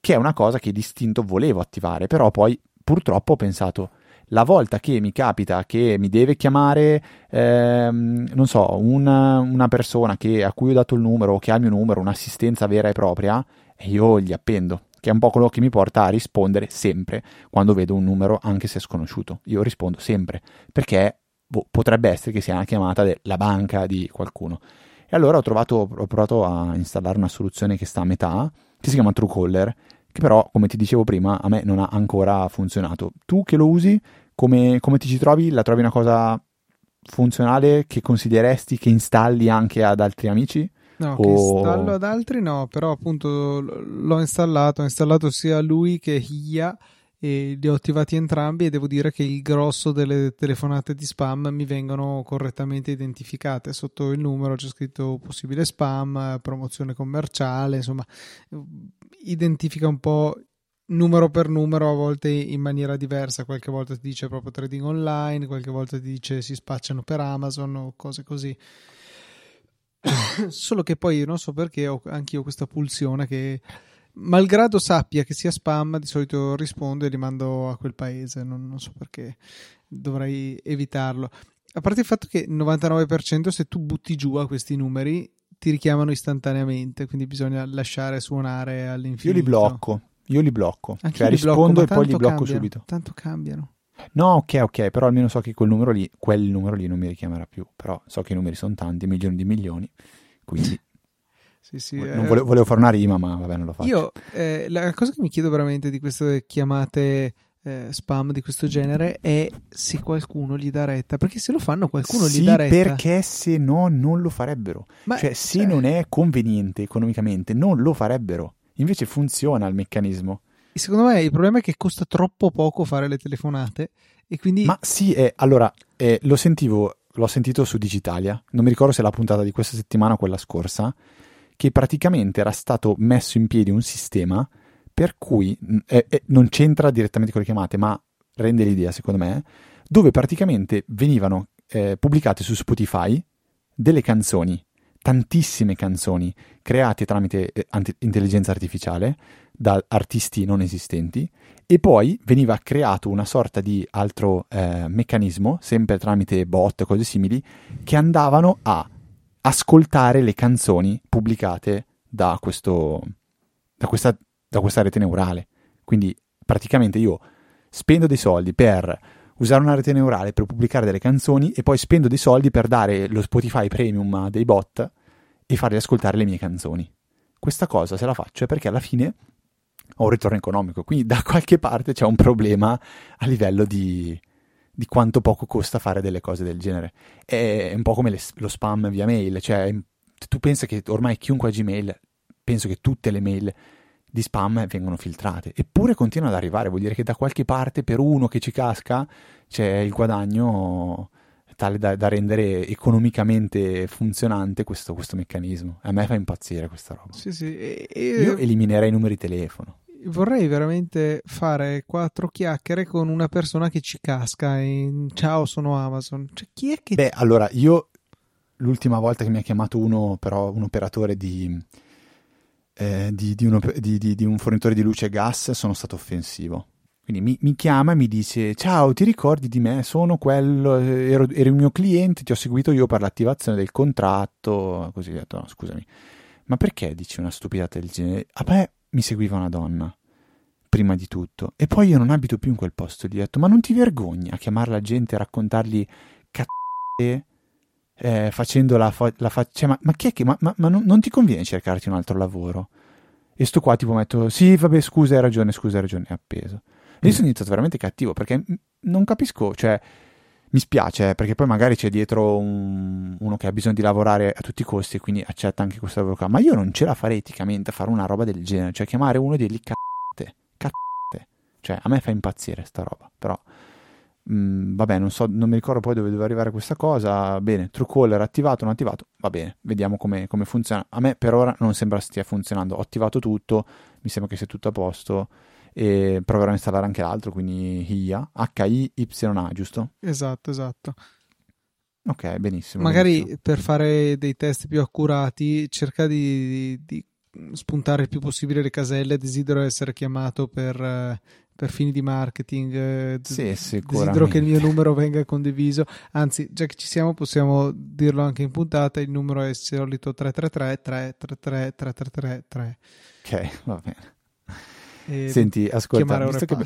che è una cosa che distinto volevo attivare, però poi purtroppo ho pensato la volta che mi capita che mi deve chiamare, ehm, non so, una, una persona che, a cui ho dato il numero o che ha il mio numero, un'assistenza vera e propria, e io gli appendo che è un po' quello che mi porta a rispondere sempre quando vedo un numero anche se sconosciuto. Io rispondo sempre perché boh, potrebbe essere che sia una chiamata della banca di qualcuno. E allora ho, trovato, ho provato a installare una soluzione che sta a metà, che si chiama Truecaller, che però, come ti dicevo prima, a me non ha ancora funzionato. Tu che lo usi, come, come ti ci trovi? La trovi una cosa funzionale che consiglieresti che installi anche ad altri amici? No, o... che installo ad altri no, però appunto l'ho installato, ho installato sia lui che Hia e li ho attivati entrambi e devo dire che il grosso delle telefonate di spam mi vengono correttamente identificate sotto il numero c'è scritto possibile spam promozione commerciale insomma identifica un po' numero per numero, a volte in maniera diversa, qualche volta ti dice proprio trading online, qualche volta ti dice si spacciano per Amazon o cose così. Solo che poi non so perché ho anch'io questa pulsione che malgrado sappia che sia spam, di solito rispondo e li mando a quel paese. Non, non, so perché dovrei evitarlo. A parte il fatto che il 99% se tu butti giù a questi numeri ti richiamano istantaneamente, quindi bisogna lasciare suonare all'infinito. Io li blocco, io li blocco. Anche cioè rispondo blocco, e poi li blocco cambiano, subito. Tanto cambiano. No, ok, ok, però almeno so che quel numero lì, quel numero lì non mi richiamerà più, però so che i numeri sono tanti, milioni di milioni, quindi sì, sì, non volevo, volevo, fare una rima, ma vabbè, non lo faccio. Io, eh, la cosa che mi chiedo veramente di queste chiamate eh, spam di questo genere è se qualcuno gli dà retta, perché se lo fanno qualcuno sì, gli dà retta. perché se no non lo farebbero. Ma, cioè, se eh... non è conveniente economicamente, non lo farebbero. Invece funziona il meccanismo. E secondo me il problema è che costa troppo poco fare le telefonate e quindi... Ma sì, eh, allora, eh, lo sentivo, l'ho sentito su Digitalia, non mi ricordo se è la puntata di questa settimana o quella scorsa, che praticamente era stato messo in piedi un sistema per cui eh, eh, non c'entra direttamente con le chiamate, ma rende l'idea, secondo me, dove praticamente venivano eh, pubblicate su Spotify delle canzoni, tantissime canzoni create tramite eh, intelligenza artificiale da artisti non esistenti e poi veniva creato una sorta di altro eh, meccanismo, sempre tramite bot e cose simili, che andavano a ascoltare le canzoni pubblicate da, questo, da, questa, da questa rete neurale. Quindi praticamente io spendo dei soldi per usare una rete neurale per pubblicare delle canzoni e poi spendo dei soldi per dare lo Spotify Premium a dei bot e fargli ascoltare le mie canzoni. Questa cosa se la faccio è perché alla fine ho un ritorno economico, quindi da qualche parte c'è un problema a livello di, di quanto poco costa fare delle cose del genere. È un po' come le, lo spam via mail, cioè tu pensi che ormai chiunque ha Gmail, penso che tutte le mail di spam vengono filtrate, eppure continuano ad arrivare, vuol dire che da qualche parte per uno che ci casca c'è il guadagno tale da, da rendere economicamente funzionante questo, questo, meccanismo. A me fa impazzire questa roba. Sì, sì. E. Io eliminerei i numeri di telefono. Vorrei veramente fare quattro chiacchiere con una persona che ci casca in ciao sono Amazon. Cioè, chi è che... Beh, allora, io l'ultima volta che mi ha chiamato uno, però, un operatore di, eh, di, di, un, di, un, fornitore di luce e gas, sono stato offensivo. Quindi mi, mi, chiama e mi dice: Ciao, ti ricordi di me? Sono quello, ero, ero il mio cliente, ti ho seguito io per l'attivazione del contratto. Così ho detto: No, scusami, ma perché dici una stupidata del genere? A me mi seguiva una donna, prima di tutto, e poi io non abito più in quel posto. Gli ho detto: Ma non ti vergogni a chiamare la gente e raccontargli c***e? Eh, facendo la, fa- la faccia, cioè, ma, ma, chi è che, ma, ma, ma non, non, ti conviene cercarti un altro lavoro? E sto qua tipo metto, sì, vabbè, scusa, hai ragione, scusa, hai ragione, è appeso. Io sono iniziato veramente cattivo perché non capisco, cioè mi spiace perché poi magari c'è dietro un, uno che ha bisogno di lavorare a tutti i costi e quindi accetta anche questo lavoro qua, ma io non ce la farei eticamente a fare una roba del genere, cioè chiamare uno e dirgli cazzate, cazzate, cioè a me fa impazzire sta roba, però mh, mm, vabbè non so, non mi ricordo poi dove doveva arrivare questa cosa, bene, Truecaller attivato, non attivato, va bene, vediamo come, come funziona, a me per ora non sembra stia funzionando, ho attivato tutto, mi sembra che sia tutto a posto, e proverò a installare anche l'altro, quindi HIA, H-I-Y-A, giusto? Esatto, esatto. Ok, benissimo. Magari benissimo. per fare dei test più accurati, cerca di, di, spuntare il più possibile le caselle. Desidero essere chiamato per, per fini di marketing. Sì, Desidero che il mio numero venga condiviso. Anzi, già che ci siamo, possiamo dirlo anche in puntata. Il numero è il solito 333 333 333 3. Ok, va bene. Senti, ascolta, visto che,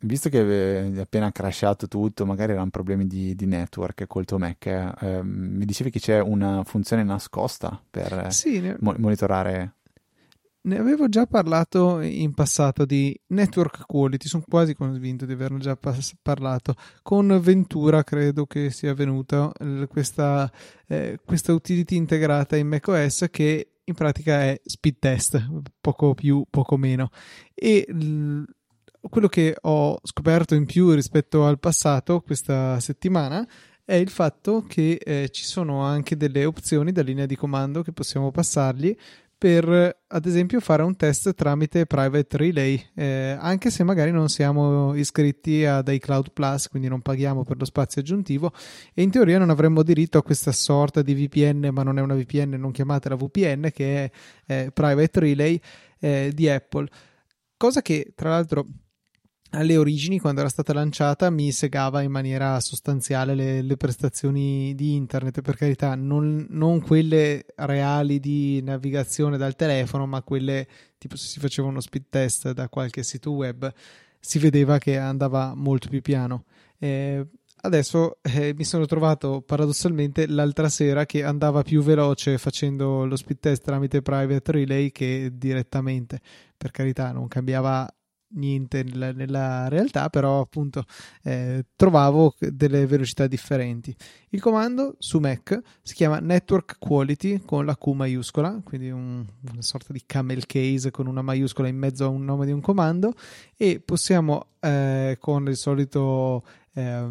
visto che è appena crashato tutto, magari erano problemi di, di network col tuo Mac, eh, mi dicevi che c'è una funzione nascosta per sì, ne... mo- monitorare ne avevo già parlato in passato di network quality, sono quasi convinto di averne già pas- parlato. Con Ventura credo che sia venuta questa, eh, questa utility integrata in macOS che in pratica è speed test, poco più, poco meno. E l- quello che ho scoperto in più rispetto al passato questa settimana è il fatto che eh, ci sono anche delle opzioni da linea di comando che possiamo passargli per ad esempio fare un test tramite private relay eh, anche se magari non siamo iscritti ad iCloud Plus quindi non paghiamo per lo spazio aggiuntivo e in teoria non avremmo diritto a questa sorta di VPN ma non è una VPN non chiamatela VPN che è eh, private relay eh, di Apple. Cosa che tra l'altro alle origini, quando era stata lanciata, mi segava in maniera sostanziale le, le prestazioni di internet, per carità, non, non, quelle reali di navigazione dal telefono, ma quelle tipo se si faceva uno speed test da qualche sito web, si vedeva che andava molto più piano. Eh, adesso eh, mi sono trovato paradossalmente l'altra sera che andava più veloce facendo lo speed test tramite private relay che direttamente. Per carità, non cambiava niente nella, nella, realtà, però appunto eh, trovavo delle velocità differenti. Il comando su Mac si chiama Network Quality con la Q maiuscola, quindi un, una sorta di camel case con una maiuscola in mezzo a un nome di un comando e possiamo eh, con il solito eh,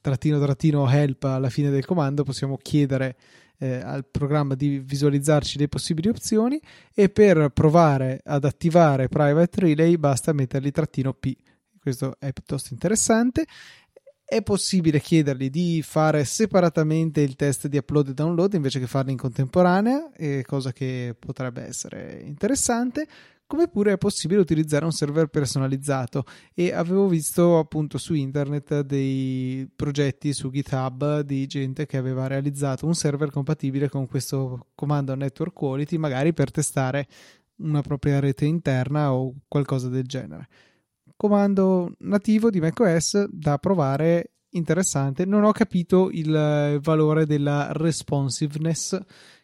trattino trattino help alla fine del comando possiamo chiedere eh, al programma di visualizzarci le possibili opzioni e per provare ad attivare Private Relay basta mettergli trattino P. Questo è piuttosto interessante. È possibile chiedergli di fare separatamente il test di upload e download invece che farli in contemporanea, cosa che potrebbe essere interessante come pure è possibile utilizzare un server personalizzato e avevo visto appunto su internet dei progetti su GitHub di gente che aveva realizzato un server compatibile con questo comando network quality magari per testare una propria rete interna o qualcosa del genere. Comando nativo di macOS da provare interessante. Non ho capito il valore della responsiveness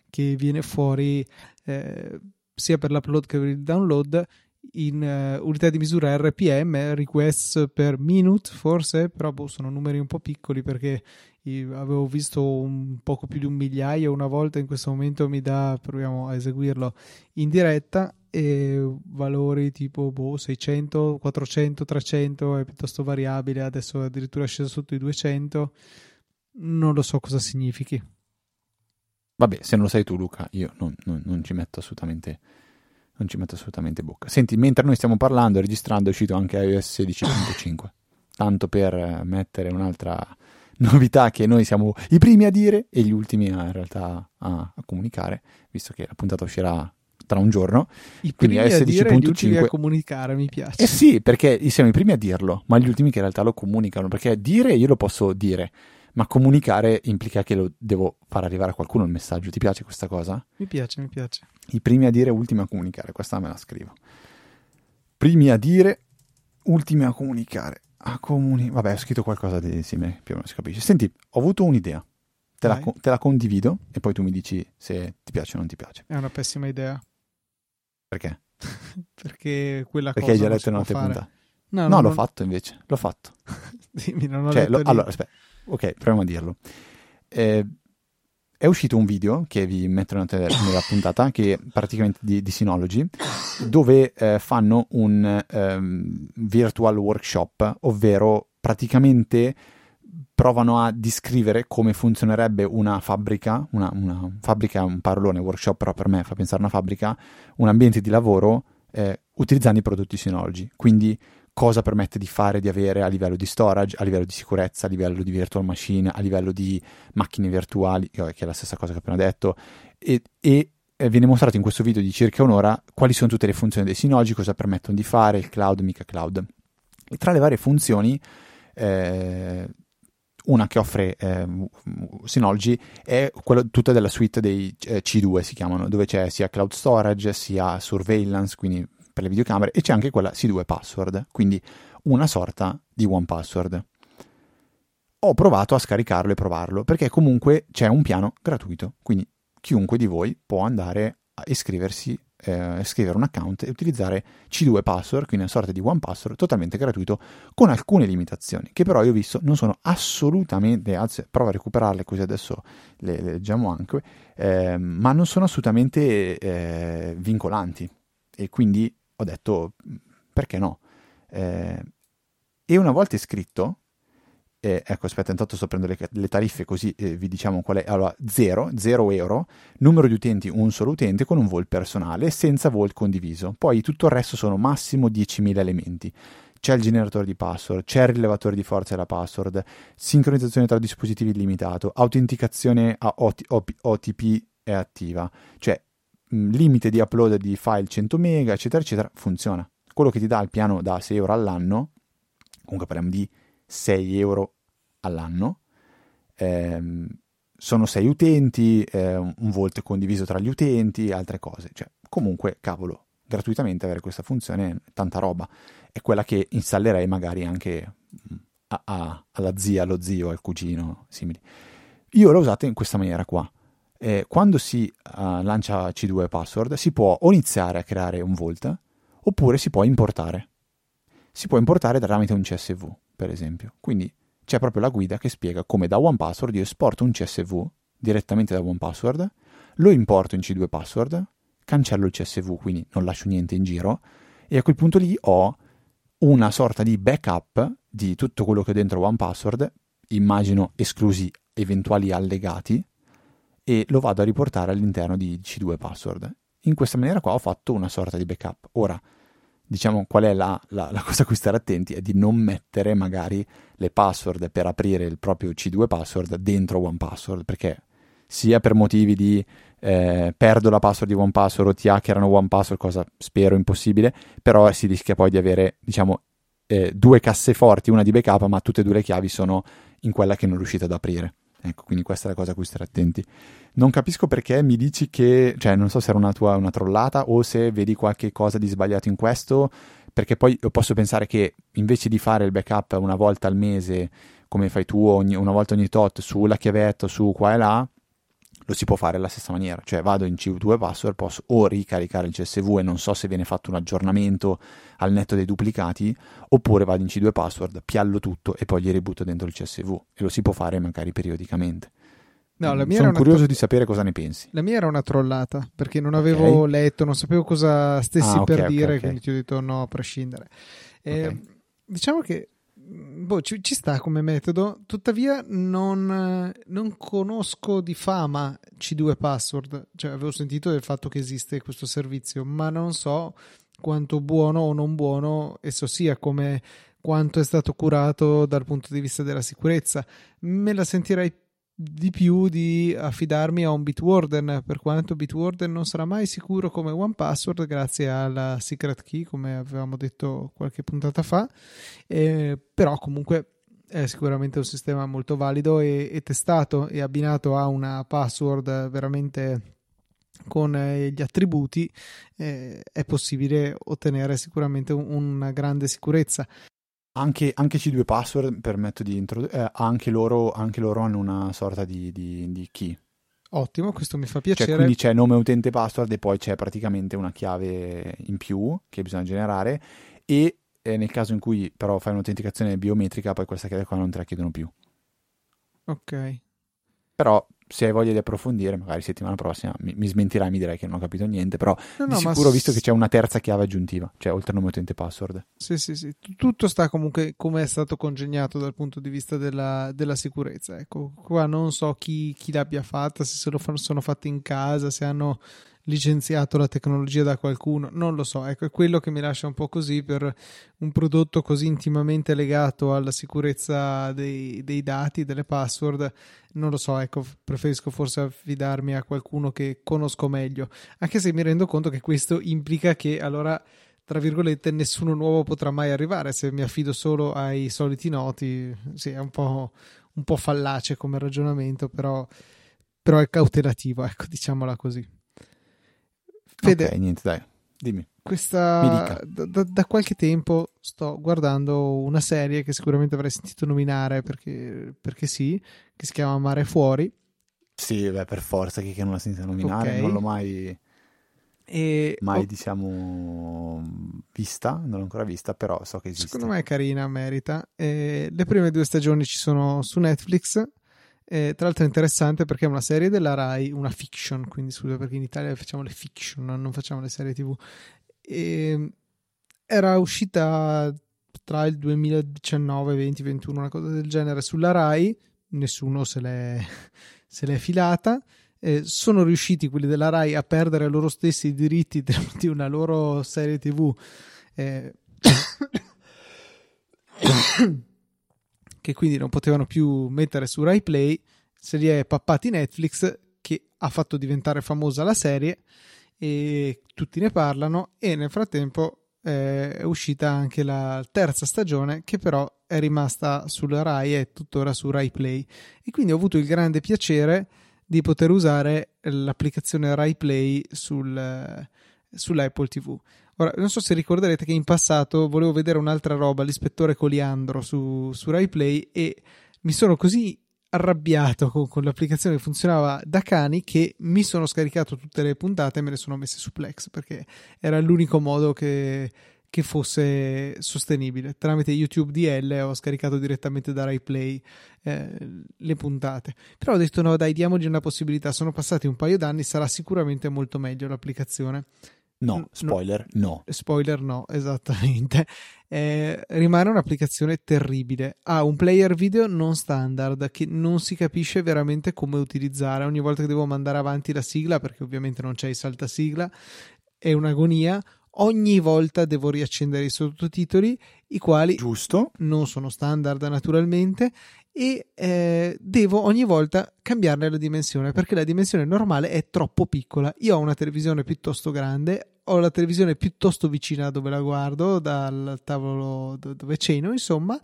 che viene fuori eh, sia per l'upload che per il download in uh, unità di misura RPM, requests per minute forse, però boh, sono numeri un po' piccoli perché avevo visto un poco più di un migliaio una volta, in questo momento mi dà, proviamo a eseguirlo in diretta e valori tipo boh, 600, 400, 300 è piuttosto variabile, adesso è addirittura sceso sotto i 200, non lo so cosa significhi. Vabbè, se non lo sai tu, Luca, io non, non, non, ci metto assolutamente. Non ci metto assolutamente bocca. Senti, mentre noi stiamo parlando e registrando, è uscito anche iOS 16.5. Tanto per eh, mettere un'altra novità che noi siamo i primi a dire e gli ultimi a, in realtà a, a comunicare, visto che la puntata uscirà tra un giorno. I primi a dire e gli ultimi a comunicare, mi piace. Eh sì, perché siamo i primi a dirlo, ma gli ultimi che in realtà lo comunicano, perché dire io lo posso dire, ma comunicare implica che lo devo far arrivare a qualcuno il messaggio. Ti piace questa cosa? Mi piace, mi piace. I primi a dire, ultimi a comunicare, questa me la scrivo. Primi a dire, ultimi a comunicare. A comuni... Vabbè, ho scritto qualcosa di simile, più o meno si capisce. Senti, ho avuto un'idea. Te la, te la, condivido e poi tu mi dici se ti piace o non ti piace. È una pessima idea. Perché? Perché quella Perché cosa hai già letto in altre puntate. No, no, no, l'ho non... fatto invece. L'ho fatto. Dimmi, non ho cioè, letto lo... Allora, aspetta ok, proviamo a dirlo. Eh, è uscito un video che vi metto nella, puntata, che praticamente di, di Synology, dove eh, fanno un um, virtual workshop, ovvero praticamente provano a descrivere come funzionerebbe una fabbrica, una, una fabbrica è un parolone, workshop però per me fa pensare a una fabbrica, un ambiente di lavoro eh, utilizzando i prodotti Synology. Quindi cosa permette di fare, di avere a livello di storage, a livello di sicurezza, a livello di virtual machine, a livello di macchine virtuali, che è la stessa cosa che ho appena detto, e, e viene mostrato in questo video di circa un'ora quali sono tutte le funzioni dei Synology, cosa permettono di fare, il cloud, mica cloud. E tra le varie funzioni, eh, una che offre eh, Synology è quella tutta della suite dei eh, C2 si chiamano, dove c'è sia cloud storage, sia surveillance, quindi per le videocamere e c'è anche quella C2 password, quindi una sorta di one password. Ho provato a scaricarlo e provarlo perché comunque c'è un piano gratuito, quindi chiunque di voi può andare a iscriversi, eh, scrivere un account e utilizzare C2 password, quindi una sorta di one password totalmente gratuito con alcune limitazioni che però io ho visto non sono assolutamente, anzi provo a recuperarle così adesso le, le leggiamo anche, eh, ma non sono assolutamente eh, vincolanti e quindi ho detto perché no? Eh, e una volta iscritto, eh, ecco aspetta intanto sto prendendo le, le tariffe così eh, vi diciamo qual è allora 0 0 euro numero di utenti un solo utente con un vault personale senza vault condiviso. Poi tutto il resto sono massimo 10.000 elementi. C'è il generatore di password, c'è il rilevatore di forza della password, sincronizzazione tra dispositivi illimitato, autenticazione a OTP è attiva, cioè limite di upload di file 100 mega, eccetera, eccetera, funziona. Quello che ti dà il piano da 6 euro all'anno, comunque parliamo di 6 euro all'anno, ehm, sono 6 utenti, eh, un volt condiviso tra gli utenti, altre cose, cioè comunque, cavolo, gratuitamente avere questa funzione tanta roba. È quella che installerei magari anche mm, a, a, alla zia, allo zio, al cugino, simili. Io l'ho usata in questa maniera qua. Eh, quando si uh, lancia C2 password si può o iniziare a creare un Vault oppure si può importare. Si può importare tramite un CSV, per esempio. Quindi c'è proprio la guida che spiega come da OnePassword io esporto un CSV direttamente da OnePassword, lo importo in C2 password, cancello il CSV, quindi non lascio niente in giro, e a quel punto lì ho una sorta di backup di tutto quello che ho dentro OnePassword, immagino esclusi eventuali allegati, e lo vado a riportare all'interno di C2 Password. In questa maniera qua ho fatto una sorta di backup. Ora, diciamo qual è la, la, la cosa a cui stare attenti è di non mettere magari le password per aprire il proprio C2 password dentro OnePassword perché sia per motivi di eh, perdo la password di OnePassword o ti hackerano OnePassword, cosa spero impossibile, però si rischia poi di avere, diciamo, eh, due casseforti, una di backup, ma tutte e due le chiavi sono in quella che non riuscite ad aprire. Ecco, quindi questa è la cosa a cui stare attenti. Non capisco perché mi dici che, cioè, non so se era una tua una trollata o se vedi qualche cosa di sbagliato in questo, perché poi posso pensare che invece di fare il backup una volta al mese, come fai tu, ogni, una volta ogni tot, sulla chiavetta, su qua e là, lo si può fare alla stessa maniera, cioè vado in C2 password, posso o ricaricare il CSV e non so se viene fatto un aggiornamento al netto dei duplicati, oppure vado in C2 password, piallo tutto e poi gli ributto dentro il CSV e lo si può fare magari periodicamente. No, la mia Sono curioso tro... di sapere cosa ne pensi. La mia era una trollata perché non avevo okay. letto, non sapevo cosa stessi ah, per okay, dire, okay, quindi ti ho detto no, a prescindere. Eh, diciamo che boh, ci, ci, sta come metodo, tuttavia non, non, conosco di fama C2 Password, cioè avevo sentito del fatto che esiste questo servizio, ma non so quanto buono o non buono esso sia, come quanto è stato curato dal punto di vista della sicurezza. Me la sentirei di più di affidarmi a un Bitwarden, per quanto Bitwarden non sarà mai sicuro come OnePassword grazie alla secret key, come avevamo detto qualche puntata fa, eh, però comunque è sicuramente un sistema molto valido e, e testato e abbinato a una password veramente con eh, gli attributi eh, è possibile ottenere sicuramente un, una grande sicurezza anche, anche C2 Password, permetto di introdurre, eh, anche, loro, anche, loro, hanno una sorta di, di, di, key. Ottimo, questo mi fa cioè, piacere. Cioè, quindi c'è nome utente password e poi c'è praticamente una chiave in più che bisogna generare e eh, nel caso in cui però fai un'autenticazione biometrica poi questa chiave qua non te la chiedono più. Ok. Però se hai voglia di approfondire, magari settimana prossima mi, mi smentirai, mi direi che non ho capito niente, però no, no, di sicuro ho visto che c'è una terza chiave aggiuntiva, cioè oltre al nome utente password. Sì, sì, sì, tutto sta comunque come è stato congegnato dal punto di vista della, della sicurezza. Ecco, qua non so chi, chi l'abbia fatta, se se lo sono fatti in casa, se hanno licenziato la tecnologia da qualcuno, non lo so, ecco, è quello che mi lascia un po' così per un prodotto così intimamente legato alla sicurezza dei, dei dati, delle password, non lo so, ecco, preferisco forse affidarmi a qualcuno che conosco meglio, anche se mi rendo conto che questo implica che allora tra virgolette, nessuno nuovo potrà mai arrivare. Se mi affido solo ai soliti noti, sì, è un po', un po fallace come ragionamento, però, però è cautelativo, ecco, diciamola così. Fede, ok, niente, dai, dimmi. Questa, da, da, qualche tempo sto guardando una serie che sicuramente avrei sentito nominare perché, perché sì, che si chiama Mare Fuori. Sì, beh, per forza, chi che non l'ha sentito nominare, okay. non l'ho mai, e, mai oh, diciamo, vista, non l'ho ancora vista, però so che esiste. Secondo me è carina, merita. E le prime due stagioni ci sono su Netflix eh, tra l'altro è interessante perché è una serie della Rai, una fiction, quindi scusa perché in Italia facciamo le fiction, non facciamo le serie tv. E era uscita tra il 2019, 20, 21, una cosa del genere sulla Rai, nessuno se l'è, se l'è filata. Eh, sono riusciti quelli della Rai a perdere loro stessi i diritti di una loro serie TV eh, che quindi non potevano più mettere su Rai Play. Se li è pappati Netflix che ha fatto diventare famosa la serie e tutti ne parlano e nel frattempo eh, è uscita anche la terza stagione che però è rimasta sulla Rai e tuttora su Rai Play e quindi ho avuto il grande piacere di poter usare l'applicazione Rai Play sul, sull'Apple TV. Ora, non so se ricorderete che in passato volevo vedere un'altra roba, l'ispettore Coliandro su, su Rai Play e mi sono così arrabbiato con, con, l'applicazione che funzionava da cani che mi sono scaricato tutte le puntate e me le sono messe su Plex perché era l'unico modo che, che fosse sostenibile. Tramite YouTube DL ho scaricato direttamente da RaiPlay eh, le puntate. Però ho detto no, dai, diamogli una possibilità. Sono passati un paio d'anni, sarà sicuramente molto meglio l'applicazione. No, spoiler, no. no. Spoiler, no, esattamente. Eh, rimane un'applicazione terribile. Ha un player video non standard che non si capisce veramente come utilizzare. Ogni volta che devo mandare avanti la sigla, perché ovviamente non c'è il saltasigla, è un'agonia. Ogni volta devo riaccendere i sottotitoli, i quali Giusto. non sono standard naturalmente, e eh, devo ogni volta cambiarne la dimensione perché la dimensione normale è troppo piccola. Io ho una televisione piuttosto grande, ho la televisione piuttosto vicina dove la guardo, dal tavolo dove ceno, insomma,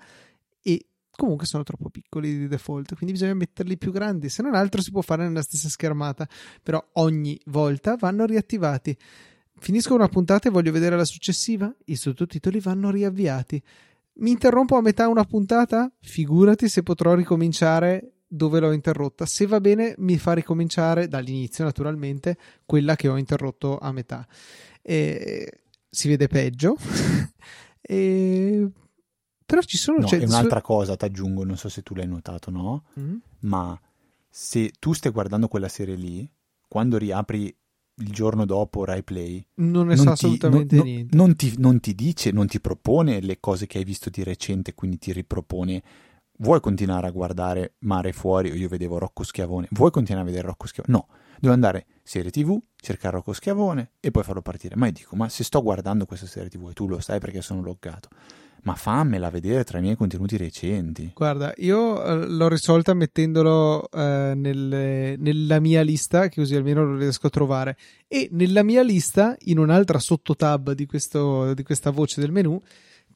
e comunque sono troppo piccoli di default, quindi bisogna metterli più grandi, se non altro si può fare nella stessa schermata, però ogni volta vanno riattivati. Finisco una puntata e voglio vedere la successiva, i sottotitoli vanno riavviati mi interrompo a metà una puntata? Figurati se potrò ricominciare dove l'ho interrotta. Se va bene, mi fa ricominciare dall'inizio, naturalmente, quella che ho interrotto a metà. E si vede peggio. e... Però ci sono. No, cioè, è un'altra su... cosa, ti aggiungo, non so se tu l'hai notato, no? Mm-hmm. Ma se tu stai guardando quella serie lì, quando riapri il giorno dopo Rai Play non ne non sa ti, assolutamente non, niente. Non ti, non ti dice, non ti propone le cose che hai visto di recente, quindi ti ripropone. Vuoi continuare a guardare Mare Fuori o io vedevo Rocco Schiavone? Vuoi continuare a vedere Rocco Schiavone? No, devo andare serie TV, cercare Rocco Schiavone e poi farlo partire. Ma io dico, ma se sto guardando questa serie TV e tu lo sai perché sono loggato, ma fammela vedere tra i miei contenuti recenti. Guarda, io eh, l'ho risolta mettendolo eh, nel, nella mia lista, che così almeno lo riesco a trovare. E nella mia lista, in un'altra sottotab di, questo, di questa voce del menu,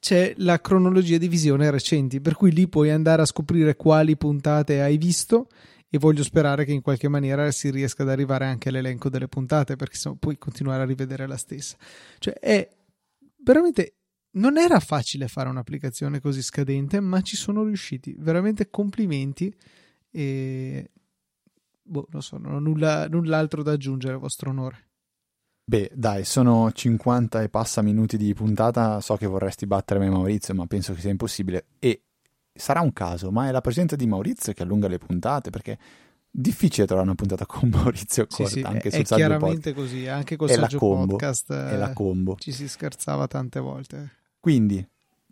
c'è la cronologia di visione recenti, per cui lì puoi andare a scoprire quali puntate hai visto e voglio sperare che in qualche maniera si riesca ad arrivare anche all'elenco delle puntate, perché se no puoi continuare a rivedere la stessa. Cioè è veramente non era facile fare un'applicazione così scadente, ma ci sono riusciti. Veramente complimenti. E boh, non so, non ho nulla, null'altro da aggiungere a vostro onore. Beh, dai, sono 50 e passa minuti di puntata. So che vorresti battermi Maurizio, ma penso che sia impossibile. E sarà un caso, ma è la presenza di Maurizio che allunga le puntate perché difficile trovare una puntata con Maurizio Corta sì, sì, anche è, è chiaramente podcast. così anche col Saggio Podcast è la combo ci si scherzava tante volte quindi,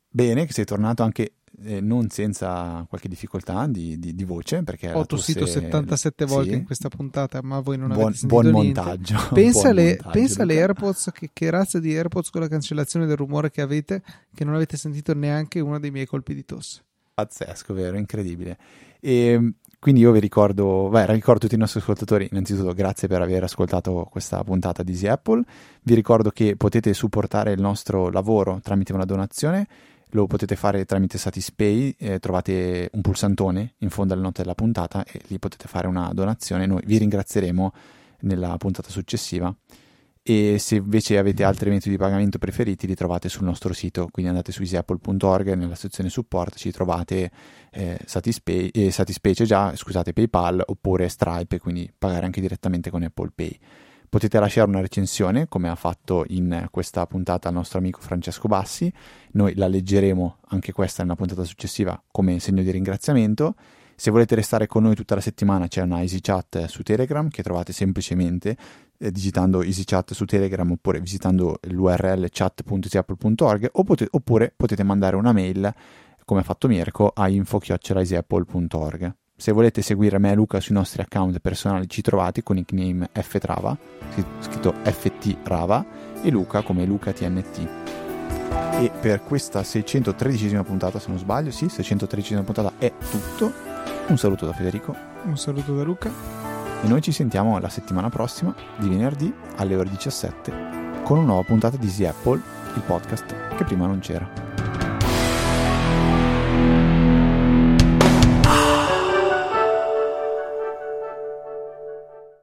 bene che sei tornato anche eh, non senza qualche difficoltà di, di, di voce. Perché Ho tossito tosse... 77 volte sì. in questa puntata, ma voi non buon, avete sentito buon niente. montaggio. Pensa, buon le, montaggio, pensa alle AirPods, che, che, razza di AirPods con la cancellazione del rumore che avete, che non avete sentito neanche uno dei miei colpi di tosse. Pazzesco, vero? Incredibile. E ehm, quindi io vi ricordo, beh, ricordo tutti i nostri ascoltatori, innanzitutto grazie per aver ascoltato questa puntata di Easy Apple. Vi ricordo che potete supportare il nostro lavoro tramite una donazione, lo potete fare tramite Satispay, eh, trovate un pulsantone in fondo alle note della puntata e lì potete fare una donazione. Noi vi ringrazieremo nella puntata successiva e se invece avete altri metodi di pagamento preferiti li trovate sul nostro sito, quindi andate su easyapple.org nella sezione support ci trovate eh, Satispay, eh, Satispay c'è già, scusate PayPal oppure Stripe, quindi pagare anche direttamente con Apple Pay. Potete lasciare una recensione come ha fatto in questa puntata il nostro amico Francesco Bassi, noi la leggeremo anche questa nella puntata successiva come segno di ringraziamento. Se volete restare con noi tutta la settimana c'è una easy chat su Telegram che trovate semplicemente eh, digitando EasyChat su Telegram oppure visitando l'URL chat.easyapple.org oppure, oppure potete mandare una mail come ha fatto Mirko a info.easyapple.org. Se volete seguire me e Luca sui nostri account personali ci trovate con il nickname ftrava, scritto ftrava, e Luca come lucatnt. E per questa 613esima puntata, se non sbaglio, sì, 613esima puntata è tutto. Un saluto da Federico. Un saluto da Luca. E noi ci sentiamo la settimana prossima, di venerdì alle ore 17, con una nuova puntata di Easy Apple, il podcast che prima non c'era.